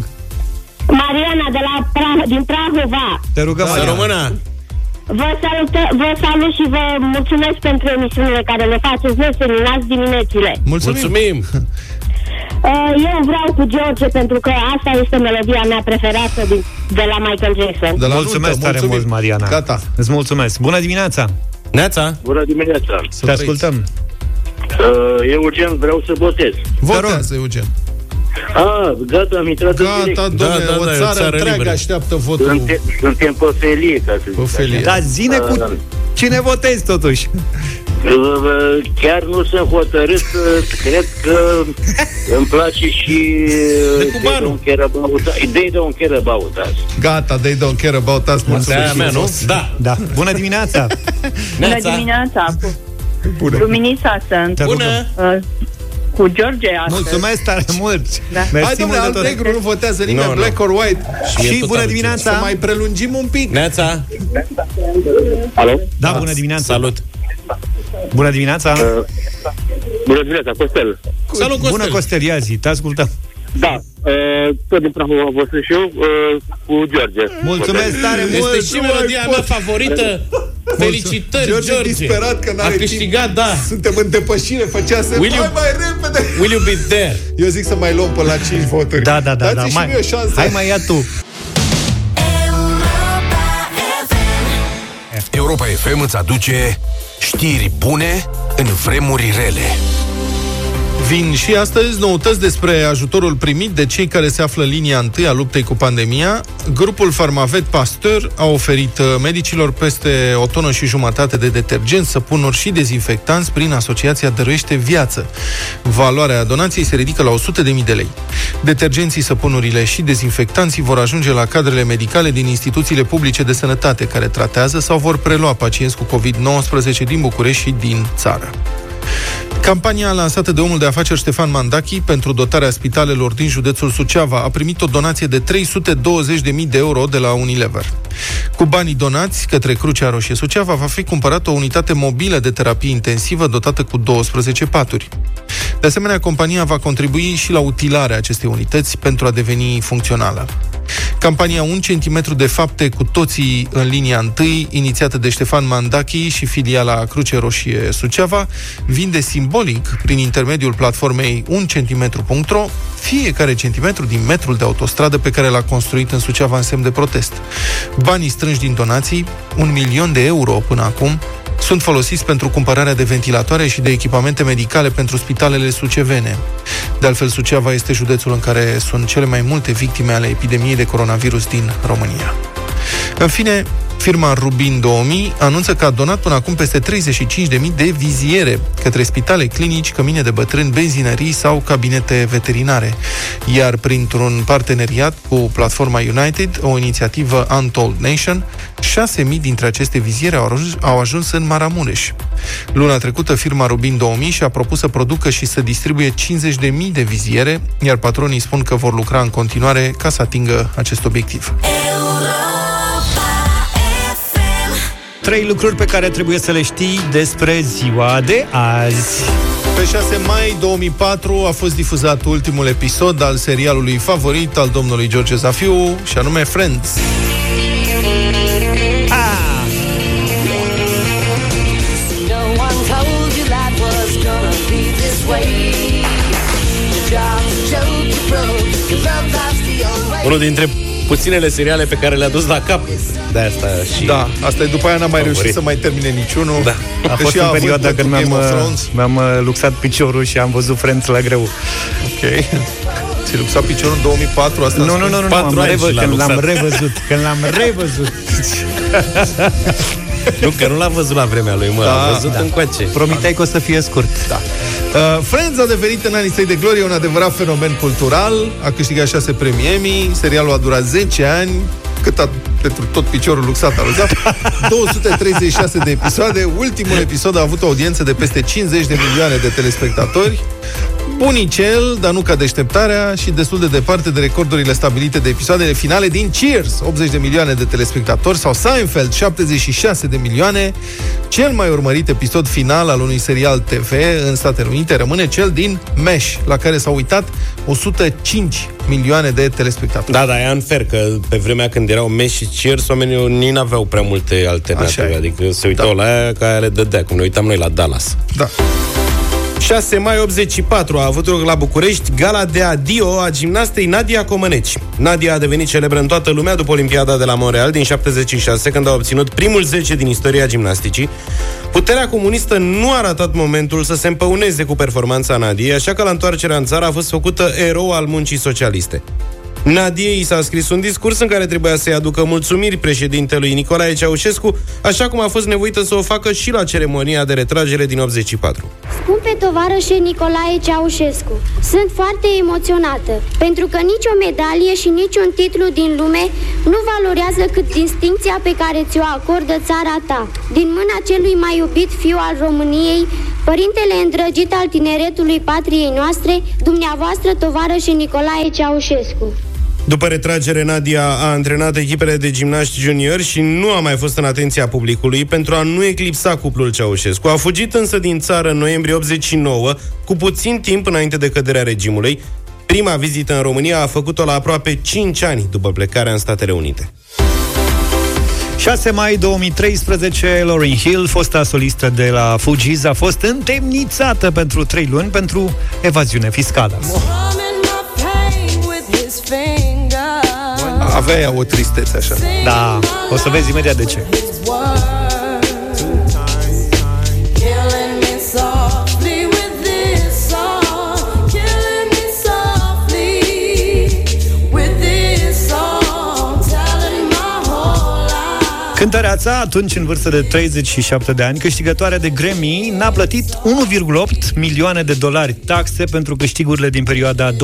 Speaker 20: Mariana de la Prah- din Prahova.
Speaker 1: Te rugăm,
Speaker 2: Să
Speaker 1: Mariana.
Speaker 2: rămână!
Speaker 20: Vă salut, vă salut și vă mulțumesc pentru emisiunile care le faceți. Ne seminați diminețile.
Speaker 3: Mulțumim!
Speaker 2: Mulțumim.
Speaker 20: Uh, Eu vreau cu George pentru că asta este melodia mea preferată din, de la Michael Jackson.
Speaker 3: De la
Speaker 1: Mulțumesc
Speaker 3: nuntă,
Speaker 1: tare
Speaker 3: mulțumim.
Speaker 1: mult, Mariana.
Speaker 3: Gata.
Speaker 1: Îți mulțumesc. Bună dimineața!
Speaker 2: Neața!
Speaker 19: Bună dimineața!
Speaker 1: Te ascultăm.
Speaker 19: Uh, eu urgent vreau să votez.
Speaker 3: Votează, Eugen.
Speaker 19: Ah, gata, am intrat în direct.
Speaker 3: Gata, domnule,
Speaker 2: Da, da,
Speaker 3: o
Speaker 2: da, e o
Speaker 3: țară
Speaker 2: țară
Speaker 3: întreagă
Speaker 2: liberă.
Speaker 3: așteaptă votul.
Speaker 19: Suntem, suntem pe felie, ca să zic
Speaker 3: Pe felie.
Speaker 19: așa.
Speaker 1: Dar zine
Speaker 19: Da,
Speaker 1: cu
Speaker 19: da.
Speaker 1: cine votezi, totuși.
Speaker 19: Uh, uh, Chiar nu sunt hotărât, uh, cred că îmi place și uh,
Speaker 2: cu
Speaker 19: They
Speaker 2: banul.
Speaker 19: Don't Care About Us. They Don't Care About Us.
Speaker 3: Gata, they don't care about us.
Speaker 2: Asta e
Speaker 3: Mulțumesc.
Speaker 2: aia mea, nu?
Speaker 3: frumos.
Speaker 2: Da!
Speaker 1: Da. Bună dimineața!
Speaker 21: Bună
Speaker 2: Neața!
Speaker 21: dimineața, cu
Speaker 3: Bună.
Speaker 21: Luminița sunt.
Speaker 1: Te
Speaker 2: Bună!
Speaker 21: Uh, cu George astăzi.
Speaker 1: Mulțumesc tare mult!
Speaker 21: Da.
Speaker 1: Mersi
Speaker 3: Hai, domnule,
Speaker 1: mult de
Speaker 3: al
Speaker 1: tot.
Speaker 3: negru nu votează nimeni,
Speaker 2: Nu, nu.
Speaker 3: black or white.
Speaker 2: mie
Speaker 1: Și
Speaker 2: tot
Speaker 1: bună
Speaker 2: aduce.
Speaker 1: dimineața!
Speaker 3: Să mai prelungim un pic.
Speaker 2: Neața!
Speaker 19: Alo?
Speaker 1: Da, bună dimineața!
Speaker 2: Salut!
Speaker 1: Bună dimineața!
Speaker 19: Uh, Bună dimineața, Costel.
Speaker 2: Salut, Costel!
Speaker 1: Bună, Costel, ia zi, te ascultăm.
Speaker 19: Da, uh, tot din Prahova vă sunt și eu, uh, cu George.
Speaker 1: Mulțumesc tare mult!
Speaker 2: Este și melodia mea favorită. Felicitări,
Speaker 3: George,
Speaker 2: George!
Speaker 3: disperat că
Speaker 2: A
Speaker 3: n-are
Speaker 2: câștigat,
Speaker 3: timp.
Speaker 2: da!
Speaker 3: Suntem în depășire, făcea să...
Speaker 2: Will you-
Speaker 3: Hai mai repede!
Speaker 2: Will you be there?
Speaker 3: Eu zic să mai luăm până la 5 voturi.
Speaker 1: Da, da, da,
Speaker 3: Dați
Speaker 1: da.
Speaker 3: și
Speaker 1: Mai,
Speaker 3: mie o șansă.
Speaker 1: hai mai ia tu.
Speaker 22: Europa FM îți aduce știri bune în vremuri rele.
Speaker 3: Vin și astăzi noutăți despre ajutorul primit de cei care se află în linia întâi a luptei cu pandemia. Grupul Farmavet Pasteur a oferit uh, medicilor peste o tonă și jumătate de detergenți, săpunuri și dezinfectanți prin asociația Dăruiește Viață. Valoarea donației se ridică la 100.000 de lei. Detergenții, săpunurile și dezinfectanții vor ajunge la cadrele medicale din instituțiile publice de sănătate care tratează sau vor prelua pacienți cu COVID-19 din București și din țară. Campania lansată de omul de afaceri Ștefan Mandachi pentru dotarea spitalelor din județul Suceava a primit o donație de 320.000 de euro de la Unilever. Cu banii donați către Crucea Roșie Suceava va fi cumpărată o unitate mobilă de terapie intensivă dotată cu 12 paturi. De asemenea, compania va contribui și la utilarea acestei unități pentru a deveni funcțională. Campania 1 cm de fapte cu toții în linia întâi, inițiată de Ștefan Mandachi și filiala Cruce Roșie Suceava, vinde simbolic, prin intermediul platformei 1cm.ro, fiecare centimetru din metrul de autostradă pe care l-a construit în Suceava în semn de protest. Banii strânși din donații, un milion de euro până acum, sunt folosiți pentru cumpărarea de ventilatoare și de echipamente medicale pentru spitalele sucevene. De altfel, Suceava este județul în care sunt cele mai multe victime ale epidemiei de coronavirus din România. În fine, firma Rubin 2000 anunță că a donat până acum peste 35.000 de viziere către spitale, clinici, cămine de bătrâni, benzinării sau cabinete veterinare. Iar printr-un parteneriat cu platforma United, o inițiativă Untold Nation, 6.000 dintre aceste viziere au ajuns, au ajuns în Maramureș. Luna trecută, firma Rubin 2000 și-a propus să producă și să distribuie 50.000 de viziere, iar patronii spun că vor lucra în continuare ca să atingă acest obiectiv.
Speaker 1: Trei lucruri pe care trebuie să le știi despre ziua de azi.
Speaker 3: Pe 6 mai 2004 a fost difuzat ultimul episod al serialului favorit al domnului George Zafiu, și anume Friends.
Speaker 2: Unul dintre puținele seriale pe care le-a dus la cap. De asta și...
Speaker 3: Da, asta e după aia n-am mai
Speaker 2: Favorit.
Speaker 3: reușit să mai termine niciunul.
Speaker 2: Da.
Speaker 1: A fost în perioada când mi-am, uh, mi-am uh, luxat piciorul și am văzut Friends la greu.
Speaker 3: Ok. Ți-ai luxat piciorul în 2004? Asta
Speaker 1: Nu, nu,
Speaker 3: spui?
Speaker 1: nu, nu, nu
Speaker 2: Patru
Speaker 1: am
Speaker 2: ani
Speaker 1: revă,
Speaker 2: și l-a
Speaker 1: când l-am
Speaker 2: luxat.
Speaker 1: revăzut. Când l-am revăzut.
Speaker 2: Nu, că nu l-am văzut la vremea lui, mă,
Speaker 3: Da,
Speaker 2: l-am văzut
Speaker 3: da.
Speaker 2: încoace.
Speaker 1: Promiteai că o să fie scurt.
Speaker 3: Da. Uh, Friends a devenit în anii săi de glorie un adevărat fenomen cultural, a câștigat 6 premii Emmy, serialul a durat 10 ani, cât a, pentru tot piciorul luxat a lăsat, 236 de episoade, ultimul episod a avut o audiență de peste 50 de milioane de telespectatori, bunicel, dar nu ca deșteptarea și destul de departe de recordurile stabilite de episoadele finale din Cheers, 80 de milioane de telespectatori, sau Seinfeld, 76 de milioane. Cel mai urmărit episod final al unui serial TV în Statele Unite rămâne cel din Mesh, la care s-au uitat 105 milioane de telespectatori.
Speaker 2: Da, da, e unfair că pe vremea când erau Mesh și Cheers, oamenii nici n-aveau prea multe
Speaker 3: Așa
Speaker 2: alternative.
Speaker 3: e.
Speaker 2: Adică se uitau da. la aia ca aia le dădea, cum ne uitam noi la Dallas.
Speaker 3: Da.
Speaker 2: 6 mai 84 a avut loc la București gala de adio a gimnastei Nadia Comăneci. Nadia a devenit celebră în toată lumea după Olimpiada de la Montreal din 76, când a obținut primul 10 din istoria gimnasticii. Puterea comunistă nu a ratat momentul să se împăuneze cu performanța Nadiei, așa că la întoarcerea în țară a fost făcută erou al muncii socialiste. Nadiei i s-a scris un discurs în care trebuia să-i aducă mulțumiri președintelui Nicolae Ceaușescu, așa cum a fost nevoită să o facă și la ceremonia de retragere din 84.
Speaker 20: Scumpe tovarășe Nicolae Ceaușescu, sunt foarte emoționată, pentru că nicio medalie și niciun titlu din lume nu valorează cât distinția pe care ți-o acordă țara ta. Din mâna celui mai iubit fiu al României, părintele îndrăgit al tineretului patriei noastre, dumneavoastră tovarășe Nicolae Ceaușescu.
Speaker 2: După retragere, Nadia a antrenat echipele de gimnaști juniori și nu a mai fost în atenția publicului pentru a nu eclipsa cuplul Ceaușescu. A fugit însă din țară în noiembrie 89, cu puțin timp înainte de căderea regimului. Prima vizită în România a făcut-o la aproape 5 ani după plecarea în Statele Unite.
Speaker 1: 6 mai 2013, Lauryn Hill, fosta solistă de la Fugees, a fost întemnițată pentru 3 luni pentru evaziune fiscală.
Speaker 3: Avea ea o tristețe așa.
Speaker 1: Da, o să vezi imediat de ce. Cântăreața, atunci în vârstă de 37 de ani, câștigătoarea de Grammy, n-a plătit 1,8 milioane de dolari taxe pentru câștigurile din perioada 2005-2007.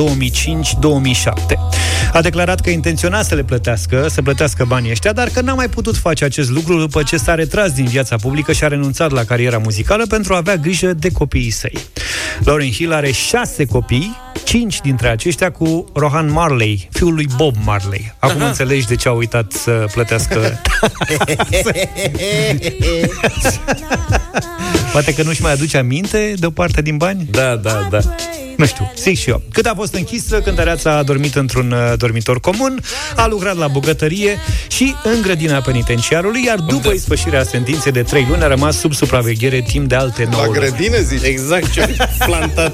Speaker 1: A declarat că intenționa să le plătească, să plătească banii ăștia, dar că n-a mai putut face acest lucru după ce s-a retras din viața publică și a renunțat la cariera muzicală pentru a avea grijă de copiii săi. Lauryn Hill are șase copii, cinci dintre aceștia cu Rohan Marley, fiul lui Bob Marley. Acum
Speaker 2: Aha.
Speaker 1: înțelegi de ce a uitat să plătească Poate că nu-și mai aduce aminte de o parte din bani?
Speaker 2: Da, da, da.
Speaker 1: Nu știu, zic și eu. Cât a fost închisă, cântăreața a dormit într-un uh, dormitor comun, a lucrat la bucătărie și în grădina penitenciarului, iar după ispășirea sentinței de 3 luni a rămas sub supraveghere timp de alte 9
Speaker 3: La
Speaker 1: luni.
Speaker 3: grădină, zici?
Speaker 2: Exact ce plantat.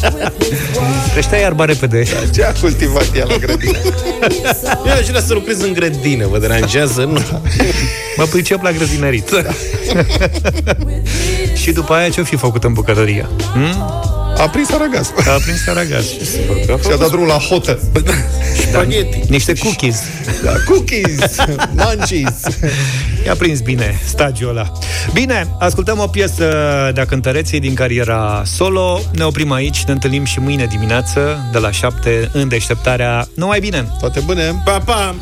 Speaker 1: Creștea iarba repede.
Speaker 3: Da, ce a cultivat ea la grădină?
Speaker 2: Eu aș vrea să lucrez în grădină, vă deranjează? Nu.
Speaker 1: Mă pricep la grădinărit. și după aia ce-o fi făcut în bucătărie? Hmm?
Speaker 3: A prins aragaz.
Speaker 1: A prins aragaz.
Speaker 3: Și a dat drumul la hotă.
Speaker 2: Spaghetti.
Speaker 1: Niște cookies.
Speaker 3: Da, cookies, munchies.
Speaker 1: I-a prins bine stagiul ăla. Bine, ascultăm o piesă de-a cântăreței din cariera solo. Ne oprim aici, ne întâlnim și mâine dimineață de la 7 în deșteptarea. Numai bine!
Speaker 3: Toate bune!
Speaker 2: Pa, pa!